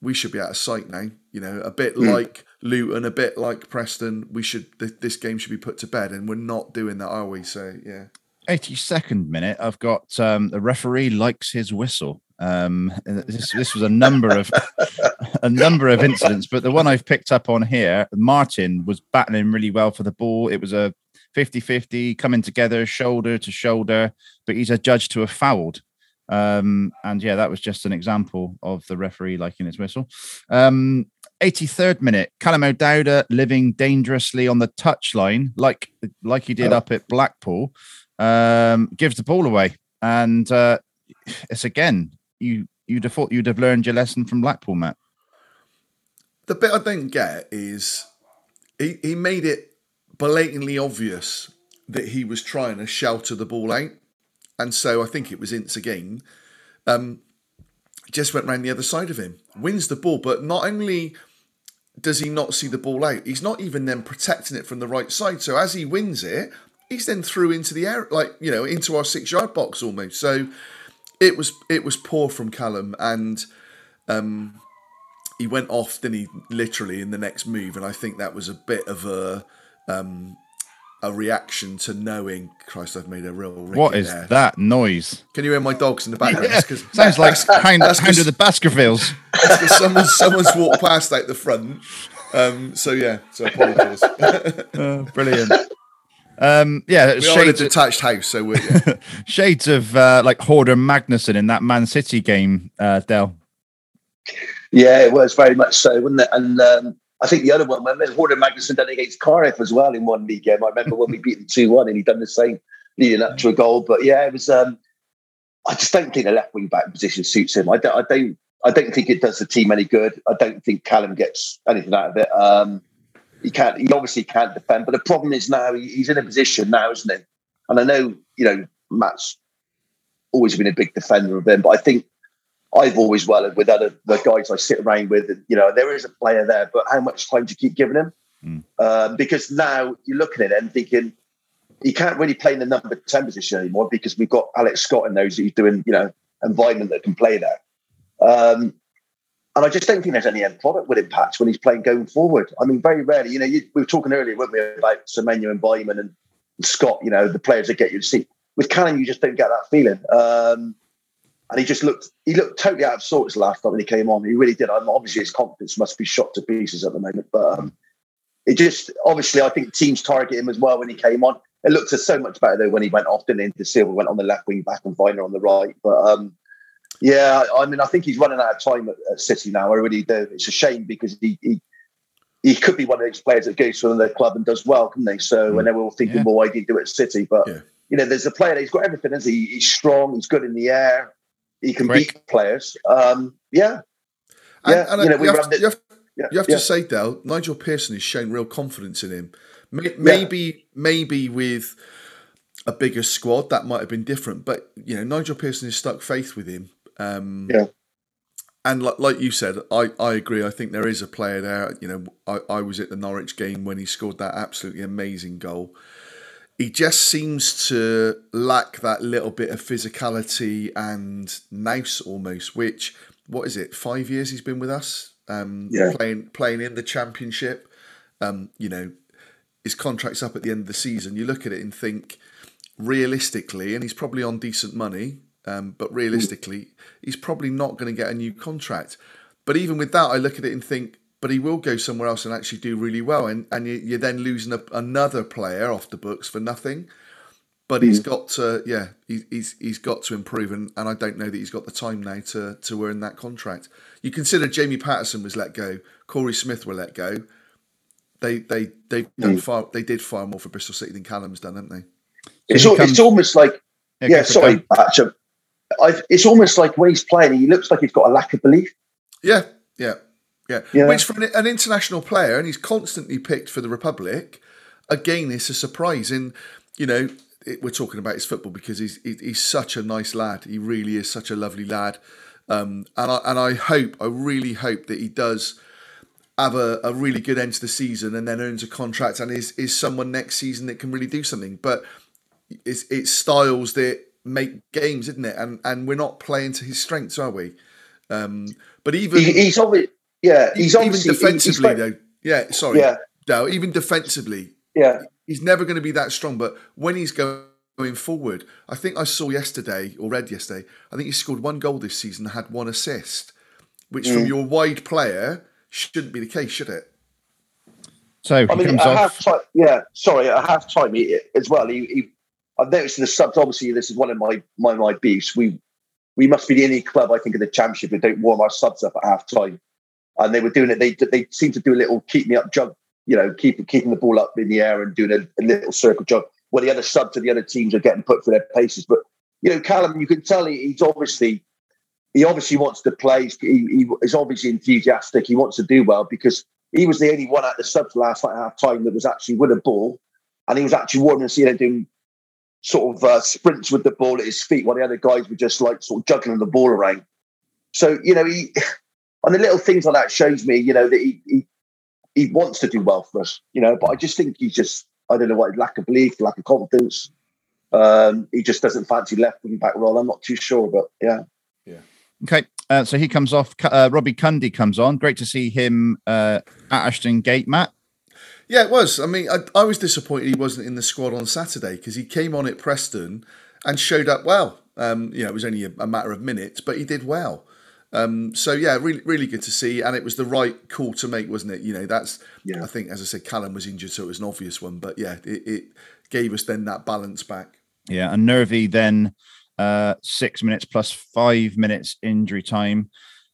We should be out of sight now, you know. A bit like Luton, a bit like Preston. We should. Th- this game should be put to bed, and we're not doing that, are we? So, yeah. 82nd minute, I've got um, the referee likes his whistle. Um, this, this was a number of a number of incidents, but the one I've picked up on here, Martin was battling really well for the ball. It was a 50-50 coming together, shoulder to shoulder, but he's adjudged to have fouled. Um, and yeah, that was just an example of the referee liking his whistle. Um, 83rd minute, Callum O'Dowda living dangerously on the touchline, like like he did Oh. up at Blackpool, um, gives the ball away, and uh, it's again you you'd have thought you'd have learned your lesson from Blackpool, Matt. The bit I don't get is he, he made it blatantly obvious that he was trying to shelter the ball out. And so I think it was Ince again. Um, just went round the other side of him, wins the ball, but not only does he not see the ball out, he's not even then protecting it from the right side. So as he wins it, he's then through into the air, like you know, into our six yard box almost. So it was it was poor from Callum, and um, he went off, then he literally in the next move, and I think that was a bit of a um, a reaction to knowing, Christ, I've made a real. What is there. that noise? Can you hear my dogs in the background? 'cause- Sounds like that's of the Baskervilles. someone's someone's walked past out the front. Um, so yeah, so apologies. Uh, brilliant. Um, yeah, We are in a shades, detached house, so we're yeah. shades of uh, like Hörður Magnússon in that Man City game, uh, Dell. yeah, it was very much so, wasn't it? And um, I think the other one, when Hörður Magnússon done it against Cardiff as well in one league game. I remember when we beat them two one, and he done the same leading up to a goal. But yeah, it was. Um, I just don't think the left wing back position suits him. I don't. I don't. I don't think it does the team any good. I don't think Callum gets anything out of it. Um, he can't. He obviously can't defend. But the problem is now he's in a position now, isn't he? And I know you know Matt's always been a big defender of him, but I think I've always well with other the guys I sit around with. You know, there is a player there, but how much time do you keep giving him? Mm. Um, because now you're looking at it and thinking he can't really play in the number ten position anymore because we've got Alex Scott in those who's doing you know environment that can play there. Um, and I just don't think there's any end product with him, impact when he's playing going forward. I mean, very rarely, you know, you, we were talking earlier, weren't we, about Semenyo and Weimann and Scott, you know, the players that get you to see. With Callum, you just don't get that feeling. Um, and he just looked he looked totally out of sorts last time when he came on. He really did. I'm obviously his confidence must be shot to pieces at the moment. But um, it just obviously I think teams target him as well when he came on. It looked so much better though when he went off didn't into Silva went on the left wing back and Vyner on the right. But um, yeah, I mean I think he's running out of time at, at City now. I really do. It's a shame because he, he he could be one of those players that goes to another club and does well, couldn't they? So, mm. and then we're all thinking, yeah. well, why did he do it at City? But yeah. you know, there's a player. That he's got everything. Is he? He's strong. He's good in the air. He can Great. beat players. Um, yeah, and, yeah. And, you know, you have, to, you have, yeah, you have to say, Dell, Nigel Pearson has shown real confidence in him. Maybe, maybe with a bigger squad that might have been different, but you know, Nigel Pearson has stuck faith with him. Um, yeah. And like, like you said, I, I agree. I think there is a player there. You know, I, I was at the Norwich game when he scored that absolutely amazing goal he just seems to lack that little bit of physicality and nous almost. Which what is it? Five years he's been with us, um, yeah. playing playing in the championship. Um, you know, his contract's up at the end of the season. You look at it and think realistically, and he's probably on decent money. Um, but realistically, he's probably not going to get a new contract. But even with that, I look at it and think but he will go somewhere else and actually do really well. And and you, are then losing a, another player off the books for nothing. But he's got to, yeah, he, he's he's got to improve, and, and I don't know that he's got the time now to to earn that contract. You consider Jamie Paterson was let go, Corey Smith were let go. They they they've done mm. far they did far more for Bristol City than Callum's done, haven't they? It's, all, it's almost like yeah, yeah sorry, actually, it's almost like when he's playing, he looks like he's got a lack of belief. Yeah, yeah. Yeah. yeah. Which for an, an, international player, and he's constantly picked for the Republic, again, it's a surprise. And, you know, it, we're talking about his football because he's he's such a nice lad. He really is such a lovely lad. Um, and I and I hope, I really hope that he does have a, a really good end to the season and then earns a contract and is is someone next season that can really do something. But it's it's styles that make games, isn't it? And and we're not playing to his strengths, are we? Um, but even he, he's obviously yeah, he's even defensively he's, though. Yeah, sorry, yeah. No, even defensively, yeah, he's never going to be that strong. But when he's going forward, I think I saw yesterday or read yesterday. I think he scored one goal this season, had one assist, which mm. from your wide player shouldn't be the case, should it? So I mean, at half time, yeah. Sorry, at half time he, as well. He, he, I've noticed the subs. Obviously, this is one of my my my beefs. We we must be the only club I think in the championship that don't warm our subs up at half time and they were doing it. They they seemed to do a little keep me up jump, you know, keep keeping the ball up in the air and doing a, a little circle jump. Where the other subs to the other teams are getting put for their paces, but you know, Callum, you can tell he, he's obviously he obviously wants to play. He, he obviously enthusiastic. He wants to do well because he was the only one at the subs last night half time that was actually with a ball, and he was actually warming, you know, doing sort of uh, sprints with the ball at his feet while the other guys were just like sort of juggling the ball around. So you know, he and the little things like that shows me, you know, that he, he he wants to do well for us, you know. But I just think he's just I don't know what lack of belief, lack of confidence. Um, he just doesn't fancy left wing back role. I'm not too sure, but yeah. Yeah. Okay, uh, so he comes off. Uh, Robbie Cundy comes on. Great to see him uh, at Ashton Gate, Matt. Yeah, it was. I mean, I, I was disappointed he wasn't in the squad on Saturday because he came on at Preston and showed up well. Um, you know, it was only a, a matter of minutes, but he did well. Um, so yeah, really, really good to see, and it was the right call to make, wasn't it? You know, that's yeah. I think, as I said, Callum was injured, so it was an obvious one, but yeah, it, it gave us then that balance back. Yeah, and Nervy then uh, six minutes plus five minutes injury time.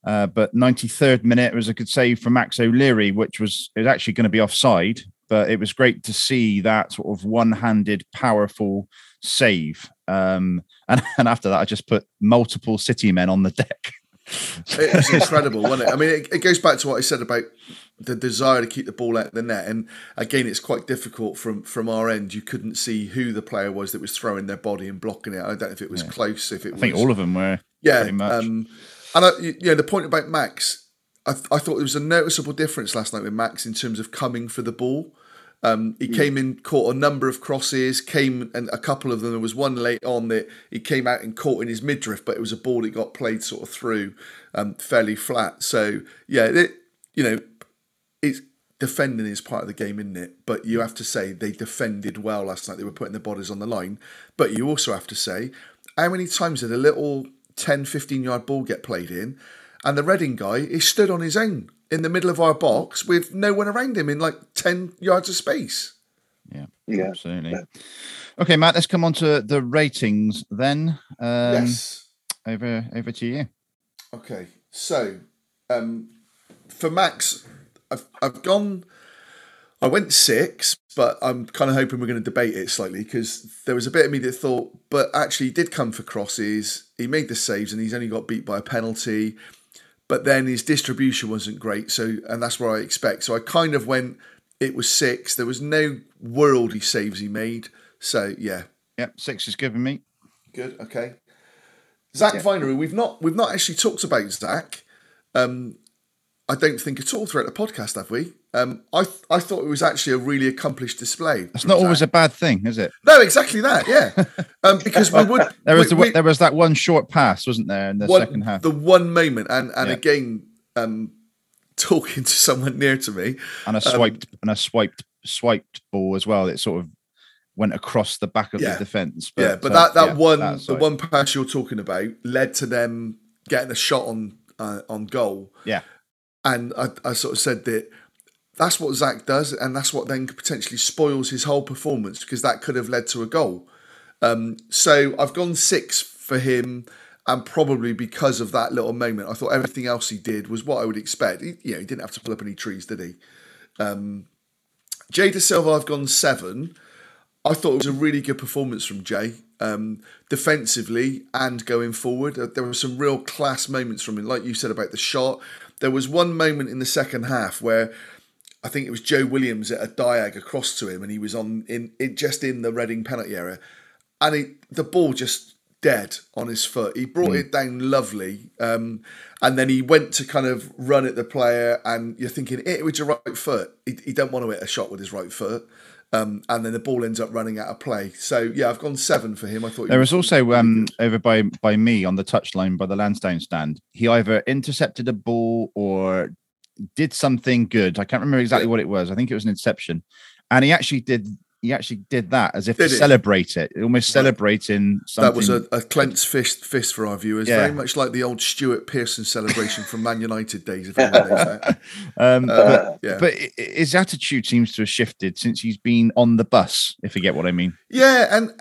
Uh, but 93rd minute was a good save from Max O'Leary, which was it was actually going to be offside, but it was great to see that sort of one-handed, powerful save. Um, and, and after that, I just put multiple City men on the deck. it's incredible, wasn't it? I mean, it, it, goes back to what I said about the desire to keep the ball out of the net, and again, it's quite difficult from from our end. You couldn't see who the player was that was throwing their body and blocking it. I don't know if it was yeah. close, if it. I was, think all of them were. Yeah, um, and I, you know, the point about Max, I, I thought there was a noticeable difference last night with Max in terms of coming for the ball. Um, he came in, caught a number of crosses, came and a couple of them. There was one late on that he came out and caught in his midriff, but it was a ball that got played sort of through um, fairly flat. So yeah, it, you know, it's defending is part of the game, isn't it? But you have to say they defended well last night. They were putting their bodies on the line. But you also have to say how many times did a little 10, 15 yard ball get played in, and the Reading guy is stood on his own in the middle of our box with no one around him in like 10 yards of space. Yeah, Yeah. absolutely. Okay, Matt, let's come on to the ratings then. Um, yes. Over, over to you. Okay. So, um, for Max, I've, I've gone, I went six, but I'm kind of hoping we're going to debate it slightly because there was a bit of me that thought, but actually, he did come for crosses. He made the saves and he's only got beat by a penalty. But then his distribution wasn't great. So, and that's what I expect. So I kind of went, it was six. There was no worldly saves he made. So, yeah, Yep, six is given me. Good. Okay. Zak Vyner, we've not we've not actually talked about Zach. Um, I don't think at all throughout the podcast, have we? Um, I th- I thought it was actually a really accomplished display. It's not always a bad thing, is it? no, exactly that. Yeah, um, because we would There was we- the, we- there was that one short pass, wasn't there, in the one, second half, the one moment, and and Yeah. again, um, talking to someone near to me, and a swiped and a swiped swiped ball as well. It sort of went across the back of Yeah. the defence. yeah, but uh, that that yeah, one that the one pass you're talking about led to them getting a shot on uh, on goal. yeah, And I, I sort of said that that's what Zak does, and that's what then potentially spoils his whole performance because that could have led to a goal. Um, so I've gone six for him, and probably because of that little moment, I thought everything else he did was what I would expect. He, you know, he didn't have to pull up any trees, did he? Um, Jay Dasilva, I've gone seven. I thought it was a really good performance from Jay, um, defensively and going forward. Uh, There were some real class moments from him, like you said about the shot. There was one moment in the second half where I think it was Joe Williams at a diag across to him, and he was on in, in just in the Reading penalty area, and he, the ball just dead on his foot. He brought it down lovely, um, and then he went to kind of run at the player, and you're thinking hit it with your right foot. He, he don't want to hit a shot with his right foot. Um, and then the ball ends up running out of play. So yeah, I've gone seven for him. I thought he There was also um, over by by me on the touchline by the Lansdown stand. He either intercepted a ball or did something good. I can't remember exactly what it was. I think it was an interception, and he actually did. He actually did that as if Did to he? celebrate it, almost celebrating something. That was a, a clenched fist fist for our viewers, Yeah. very much like the old Stuart Pearson celebration from Man United days. If anyone knows that. um, Uh, but, yeah. but i- i- his attitude seems to have shifted since he's been on the bus. If you get what I mean. Yeah, and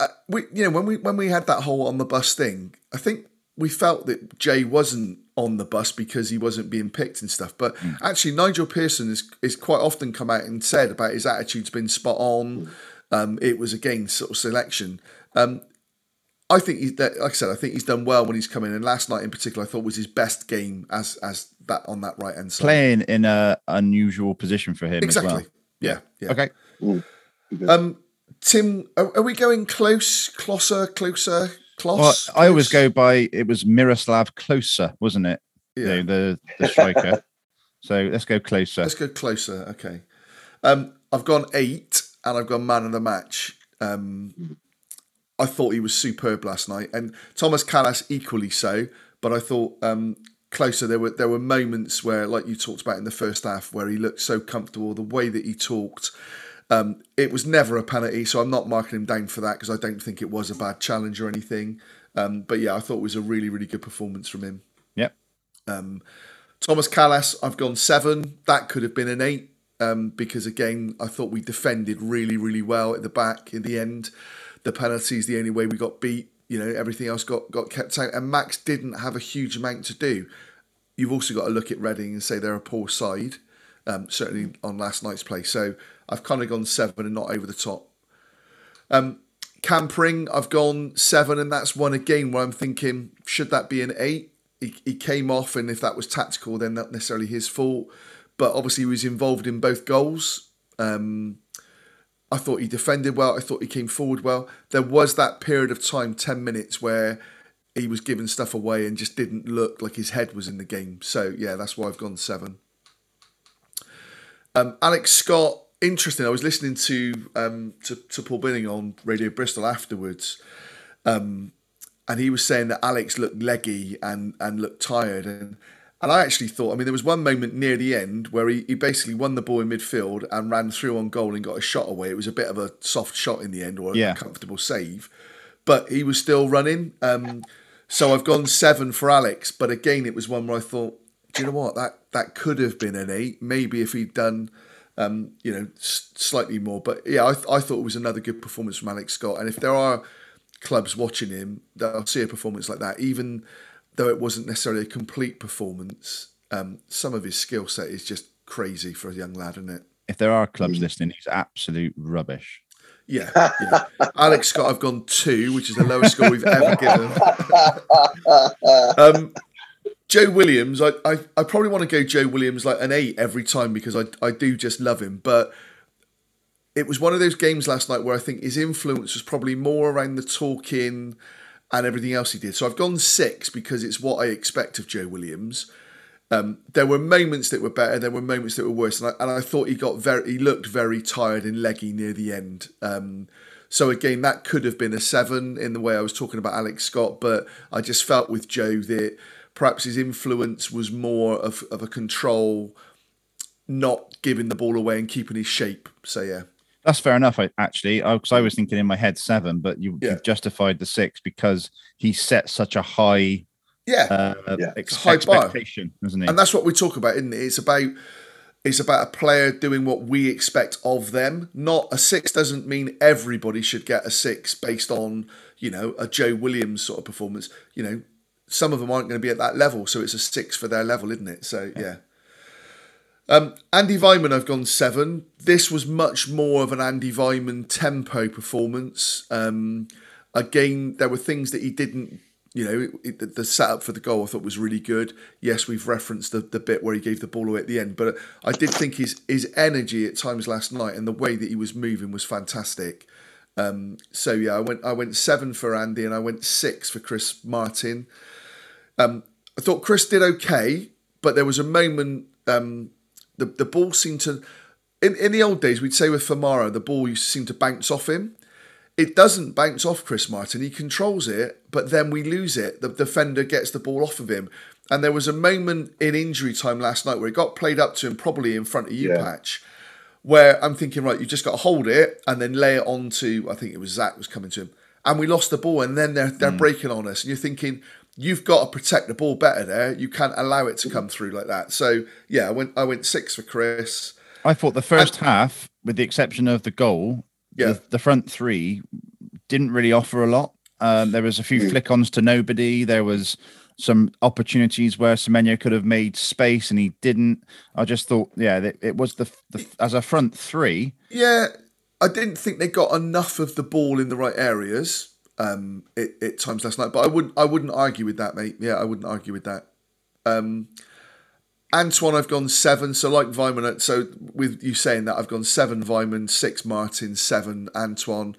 uh, we, you know, when we when we had that whole on the bus thing, I think we felt that Jay wasn't on the bus because he wasn't being picked and stuff. But actually, Nigel Pearson is is quite often come out and said about his attitude's been spot on. Um, it was again sort of selection. Um, I think he's like I said, I think he's done well when he's come in. And last night in particular, I thought was his best game as as that on that right hand side. Playing in a unusual position for him exactly. as well. Yeah. Yeah. Okay. Um, Tim, are, are we going close, closer, closer, Well? I always go by it was Miroslav Klose, wasn't it? Yeah. Know, the the striker. so let's go closer. Let's go closer. Okay. Um, I've gone eight, and I've gone man of the match. Um, I thought he was superb last night, and Tomas Kalas equally so. But I thought um, Klose. There were there were moments where, like you talked about in the first half, where he looked so comfortable. The way that he talked. Um, it was never a penalty, so I'm not marking him down for that because I don't think it was a bad challenge or anything. Um, but yeah, I thought it was a really, really good performance from him. Yep. Um, Tomas Kalas, I've gone seven. That could have been an eight um, because, again, I thought we defended really, really well at the back in the end. The penalty is the only way we got beat. You know, everything else got, got kept out. And Max didn't have a huge amount to do. You've also got to look at Reading and say they're a poor side, um, certainly on last night's play. So I've kind of gone seven and not over the top. Um, Cam Pring, I've gone seven, and that's one again where I'm thinking, should that be an eight? He, he came off, and if that was tactical, then not necessarily his fault. But obviously, he was involved in both goals. Um, I thought he defended well. I thought he came forward well. There was that period of time, 10 minutes, where he was giving stuff away and just didn't look like his head was in the game. So, yeah, that's why I've gone seven. Um, Alex Scott, interesting. I was listening to um, to, to Paul Binning on Radio Bristol afterwards, um, and he was saying that Alex looked leggy and and looked tired, and and I actually thought, I mean, there was one moment near the end where he, he basically won the ball in midfield and ran through on goal and got a shot away. It was a bit of a soft shot in the end or a Yeah. comfortable save, but he was still running. Um, so I've gone seven for Alex, but again, it was one where I thought, do you know what that that could have been an eight, maybe if he'd done. Um, you know, s- slightly more, but yeah, I, th- I thought it was another good performance from Alex Scott. And if there are clubs watching him, they'll see a performance like that, even though it wasn't necessarily a complete performance. Um, some of his skill set is just crazy for a young lad, isn't it? If there are clubs listening, he's absolute rubbish. Yeah, yeah. Alex Scott, I've gone two, which is the lowest score we've ever given. um, Joe Williams, I, I, I probably want to go Joe Williams like an eight every time because I, I do just love him. But it was one of those games last night where I think his influence was probably more around the talking and everything else he did. So I've gone six because it's what I expect of Joe Williams. Um, there were moments that were better. There were moments that were worse, and I, and I thought he got very. He looked very tired and leggy near the end. Um, so again, that could have been a seven in the way I was talking about Alex Scott, but I just felt with Joe that perhaps his influence was more of, of a control, not giving the ball away and keeping his shape. So yeah, That's fair enough. I actually, because I was thinking in my head seven, but you, Yeah. you've justified the six because he set such a high, yeah. uh, Yeah. ex- It's a high bar. expectation, isn't he? and that's what we talk about, isn't it? It's about it's about a player doing what we expect of them. Not a six doesn't mean everybody should get a six based on you know a Joe Williams sort of performance. You know, some of them aren't going to be at that level, so it's a six for their level, isn't it? So yeah. Um, Andy Weimann, I've gone seven. This was much more of an Andy Weimann tempo performance. Um, again, there were things that he didn't, you know, it, the- the setup for the goal I thought was really good. Yes, we've referenced the, the bit where he gave the ball away at the end, but I did think his his energy at times last night and the way that he was moving was fantastic. Um, so yeah, I went I went seven for Andy and I went six for Chris Martin. Um, I thought Chris did okay, but there was a moment um, the the ball seemed to in, in the old days we'd say with Famara the ball used to seem to bounce off him. It doesn't bounce off Chris Martin. He controls it, but then we lose it. The defender gets the ball off of him. And there was a moment in injury time last night where it got played up to him, probably in front of you, Yeah. Patch, where I'm thinking, right, you just got to hold it and then lay it onto, I think it was Zak was coming to him. And we lost the ball and then they're, they're breaking on us. And you're thinking, you've got to protect the ball better there. You can't allow it to come through like that. So, yeah, I went, I went six for Chris. I thought the first half, with the exception of the goal, Yeah. the, the front three didn't really offer a lot. Um, there was a few flick-ons to nobody. There was some opportunities where Semenyo could have made space and he didn't. I just thought, yeah, that it was the, the as a front three. Yeah, I didn't think they got enough of the ball in the right areas um, at, at times last night. But I wouldn't I wouldn't argue with that, mate. Yeah, I wouldn't argue with that. Um, Antoine, I've gone seven. So like Weimann, so with you saying that, I've gone seven Weimann, six Martin, seven Antoine.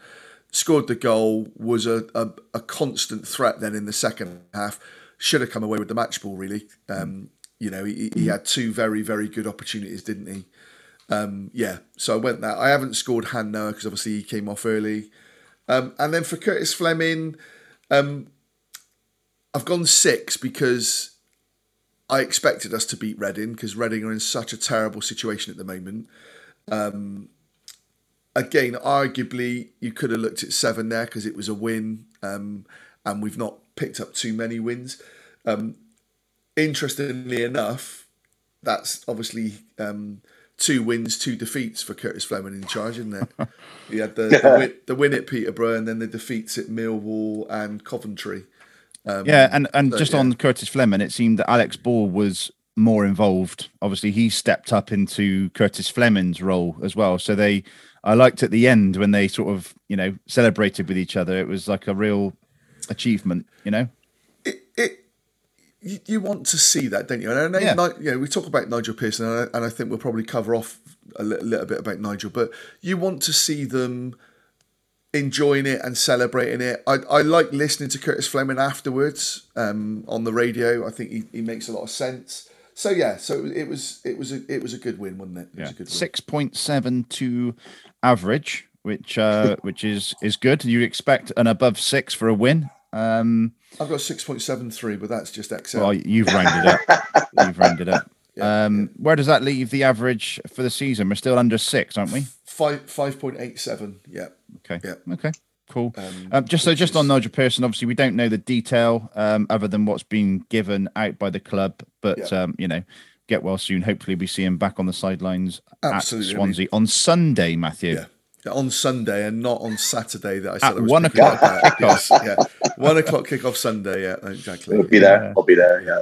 Scored the goal, was a, a, a constant threat then in the second half. Should have come away with the match ball, really. Um, you know, he, he had two very, very good opportunities, didn't he? Um, yeah, so I went that. I haven't scored Han Noah because obviously he came off early. Um, and then for Curtis Fleming, um, I've gone six because I expected us to beat Reading because Reading are in such a terrible situation at the moment. Um, again, arguably, you could have looked at seven there because it was a win, um, and we've not picked up too many wins. Um, interestingly enough, that's obviously um, two wins, two defeats for Curtis Fleming in charge, isn't it? he had the, the, win, the win at Peterborough and then the defeats at Millwall and Coventry. Um, yeah, and and so, just yeah. on Curtis Fleming, it seemed that Alex Ball was more involved. Obviously, he stepped up into Curtis Fleming's role as well. So they, I liked at the end when they sort of you know celebrated with each other. It was like a real achievement, you know. it, it you, you want to see that, don't you? And I know, Yeah. Ni- you know, we talk about Nigel Pearson, and I, and I think we'll probably cover off a li- little bit about Nigel, but you want to see them enjoying it and celebrating it. I, I like listening to Curtis Fleming afterwards um, on the radio. I think he, he makes a lot of sense. so yeah, so it was it was a it was a good win, wasn't it? It was Yeah, a six point seven two average, which uh, which is is good. You'd expect an above six for a win. Um, I've got six point seven three, but that's just Excel. well, you've rounded up. You've rounded up. Um, where does that leave the average for the season? We're still under six, aren't we? Five five point eight seven. Yeah. Okay. Yeah. Okay. Cool. Um, Um, just so, just on is- Nigel Pearson, obviously we don't know the detail um, other than what's been given out by the club, but Yeah. um, you know, get well soon. Hopefully, we see him back on the sidelines Absolutely, I at mean- Swansea on Sunday, Matthew. Yeah. On Sunday and not on Saturday that I said At I was one o'clock. Yes, yeah. One o'clock kickoff Sunday, yeah, exactly. I'll be there. I'll be there. Yeah.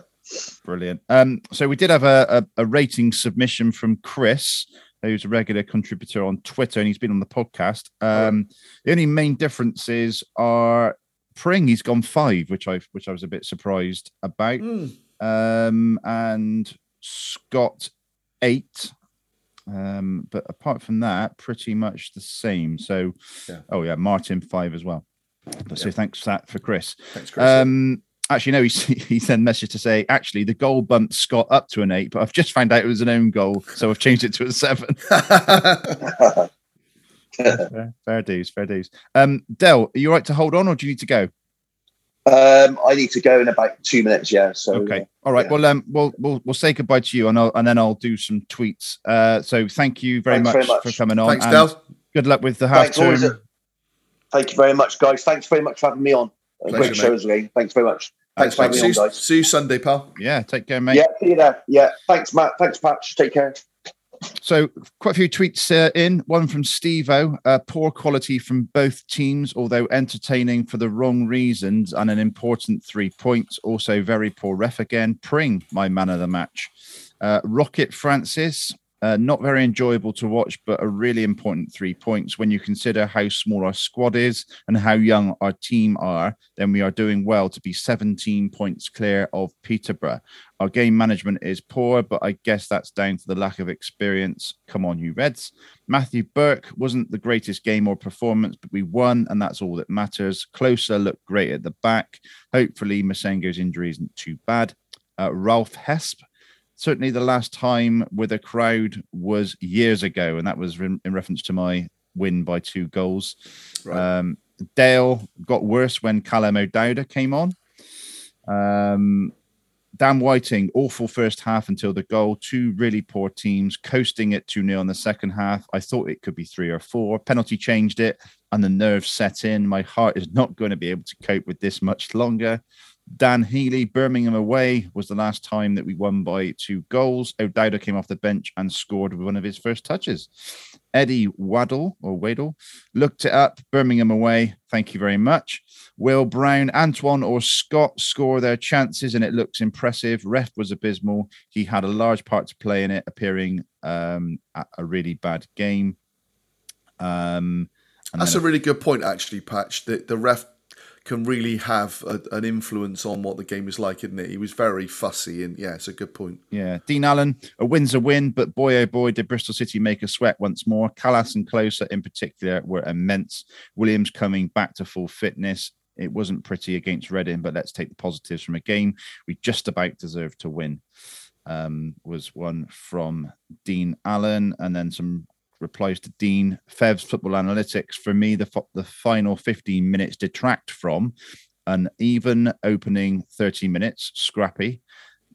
Brilliant. Um, so we did have a, a, a rating submission from Chris, who's a regular contributor on Twitter, and he's been on the podcast. Um, the only main differences are Pring, he's gone five, which I which I was a bit surprised about. Hmm. Um, and Scott eight. Um, but apart from that, pretty much the same. So, Yeah. oh yeah, Martin five as well. But so thanks for that for Chris. Thanks, Chris. Um, actually, no, he, he sent a message to say, actually, the goal bumped Scott up to an eight, but I've just found out it was an own goal, so I've changed it to a seven. fair, fair dues, fair dues. Um, Dell, are you right to hold on, or do you need to go? Um, I need to go in about two minutes. Yeah. So Okay, uh, all right. yeah. Well, um, we'll we'll we'll say goodbye to you, and I'll, and then I'll do some tweets. Uh, so thank you very, much, very much. for coming on. Thanks, and Del. Good luck with the half Thanks, always term. A- thank you very much, guys. Thanks very much for having me on. Pleasure, Great show, shows again. Thanks very much. Thanks, Thanks for mate. having See me on, guys. see you Sunday, pal. Yeah, take care, mate. Yeah, see you there. Yeah. Thanks, Matt. Thanks, Patch. Take care. So quite a few tweets uh, in. One from Stevo. Uh, poor quality from both teams, although entertaining for the wrong reasons and an important three points. Also very poor ref again. Pring, my man of the match. Uh, Rocket Francis. Uh, not very enjoyable to watch, but a really important three points. When you consider how small our squad is and how young our team are, then we are doing well to be 17 points clear of Peterborough. Our game management is poor, but I guess that's down to the lack of experience. Come on, you Reds. Matthew Burke wasn't the greatest game or performance, but we won, and that's all that matters. Klose looked great at the back. Hopefully, Massengo's injury isn't too bad. Uh, Ralph Hesp. Certainly, the last time with a crowd was years ago, and that was in, in reference to my win by two goals. Right. Um, Dale got worse when Callum O'Dowda came on. Um, Dan Whiting, awful first half until the goal. Two really poor teams coasting it 2 0 in the second half. I thought it could be three or four. Penalty changed it, and the nerves set in. My heart is not going to be able to cope with this much longer. Dan Healy, Birmingham away, was the last time that we won by two goals. O'Dowda came off the bench and scored with one of his first touches. Eddie Waddle or Waddle looked it up. Birmingham away. Thank you very much. Will Brown, Antoine, or Scott score their chances, and it looks impressive. Ref was abysmal. He had a large part to play in it, appearing um, at a really bad game. Um, That's a really good point, actually, Patch. That the ref can really have a, an influence on what the game is like, isn't it? He was very fussy, and yeah, it's a good point. Yeah, Dean Allen, a win's a win, but boy oh boy, did Bristol City make a sweat once more. Kalas and Klose in particular were immense. Williams coming back to full fitness. It wasn't pretty against Reading, but let's take the positives from a game we just about deserved to win. Um, was one from Dean Allen, and then some replies to Dean Fev's football analytics. For me, the the final 15 minutes detract from an even opening 30 minutes, scrappy,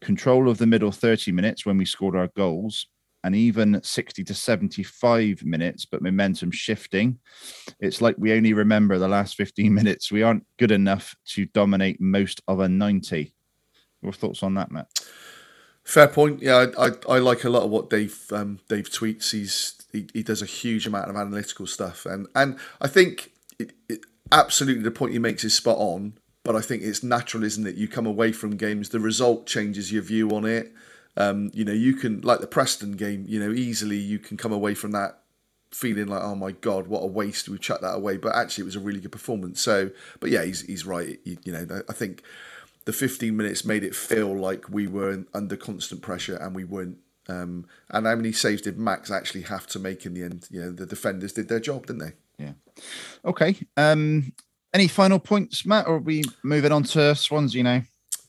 control of the middle 30 minutes when we scored our goals, and even 60 to 75 minutes, but momentum shifting. It's like we only remember the last 15 minutes. We aren't good enough to dominate most of a 90. Your thoughts on that, Matt? Fair point. Yeah, I, I, I like a lot of what Dave um, Dave tweets. He's he, he does a huge amount of analytical stuff, and and I think it, it, absolutely the point he makes is spot on. But I think it's natural, isn't it? You come away from games, the result changes your view on it. Um, you know, you can like the Preston game. You know, easily you can come away from that feeling like, oh my god, what a waste. We chucked that away, but actually it was a really good performance. So, but yeah, he's he's right. You, you know, I think the 15 minutes made it feel like we were under constant pressure and we weren't. Um, and how many saves did Max actually have to make in the end? You know, the defenders did their job, didn't they? Yeah. Okay. Um, any final points, Matt, or are we moving on to Swansea now?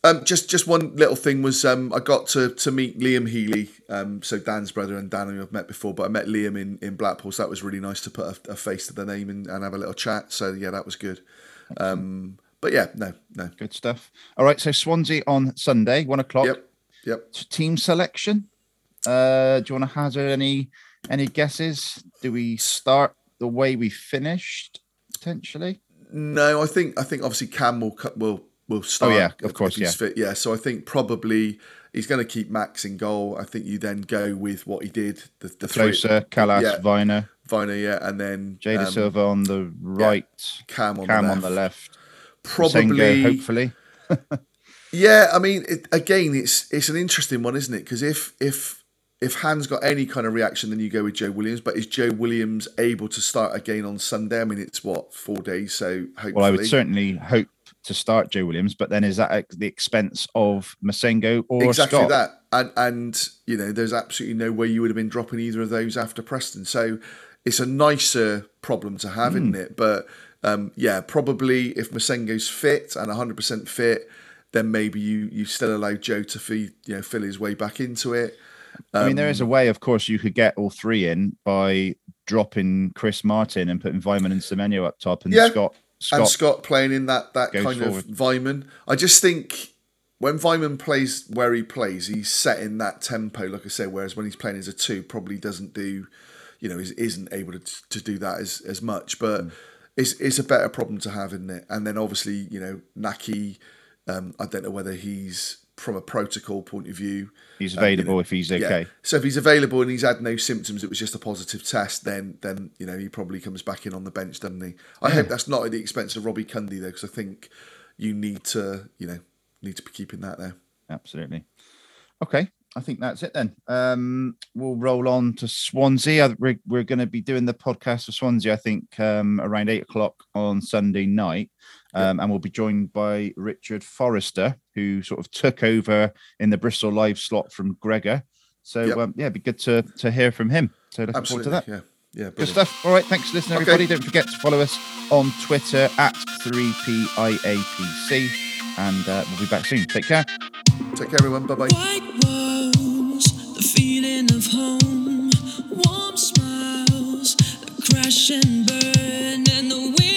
Um, just just one little thing was um, I got to to meet Liam Healy, um, so Dan's brother and Dan who I've met before, but I met Liam in, in Blackpool, so that was really nice to put a, a face to the name and, and have a little chat. So yeah, that was good. Um, but yeah, no, no. Good stuff. All right, so Swansea on Sunday, one o'clock. Yep, yep. Team selection. Uh, do you want to hazard any any guesses? Do we start the way we finished potentially? No, I think I think obviously Cam will will will start. Oh, yeah, of course, yeah. fit. Yeah, so I think probably he's going to keep Max in goal. I think you then go with what he did. The, the Klose, Kalas, yeah, Vyner, Vyner, yeah, and then Jada um, Silva on the right, Cam on Cam the on the left. Probably, Massengo, hopefully. Yeah, I mean, it, again, it's it's an interesting one, isn't it? Because if if if Hans got any kind of reaction, then you go with Joe Williams. But is Joe Williams able to start again on Sunday? I mean, it's what four days, so hopefully. Well, I would certainly hope to start Joe Williams, but then is that at the expense of Massengo or exactly Scott? that and and you know there's absolutely no way you would have been dropping either of those after preston so it's a nicer problem to have isn't Hmm. it but um yeah probably if Massengo's fit and 100% fit then maybe you you still allow joe to feed you know fill his way back into it I mean, there is a Um, way, of course, you could get all three in by dropping Chris Martin and putting Weimann and Semenyo up top, and Yeah, Scott. Scott, and Scott playing in that that kind forward. of Weimann. I just think when Weimann plays where he plays, he's setting that tempo, like I said. Whereas when he's playing as a two, probably doesn't do, you know, is, isn't able to to do that as as much. But Mm. It's it's a better problem to have, isn't it? And then obviously, you know, Nakhi. Um, I don't know whether he's from a protocol point of view. he's um, you available know, if he's yeah. okay. So if he's available and he's had no symptoms, it was just a positive test. Then, then you know he probably comes back in on the bench, doesn't he? I hope that's not at the expense of Robbie Cundy though, because I think you need to, you know, need to be keeping that there. Absolutely. Okay, I think that's it then. Um, we'll roll on to Swansea. We're, we're going to be doing the podcast for Swansea, I think, um, around eight o'clock on Sunday night. Um, and we'll be joined by Richard Forrester, who sort of took over in the Bristol Live slot from Gregor. So, Yep. um, yeah, it'd be good to, to hear from him. So, looking Absolutely, forward to that. yeah, yeah. Good stuff. All right. Thanks for listening, Okay. everybody. Don't forget to follow us on Twitter at 3PIAPC. And uh, we'll be back soon. Take care. Take care, everyone. Bye bye. Of home, warm smiles, crash and burn, and the wheels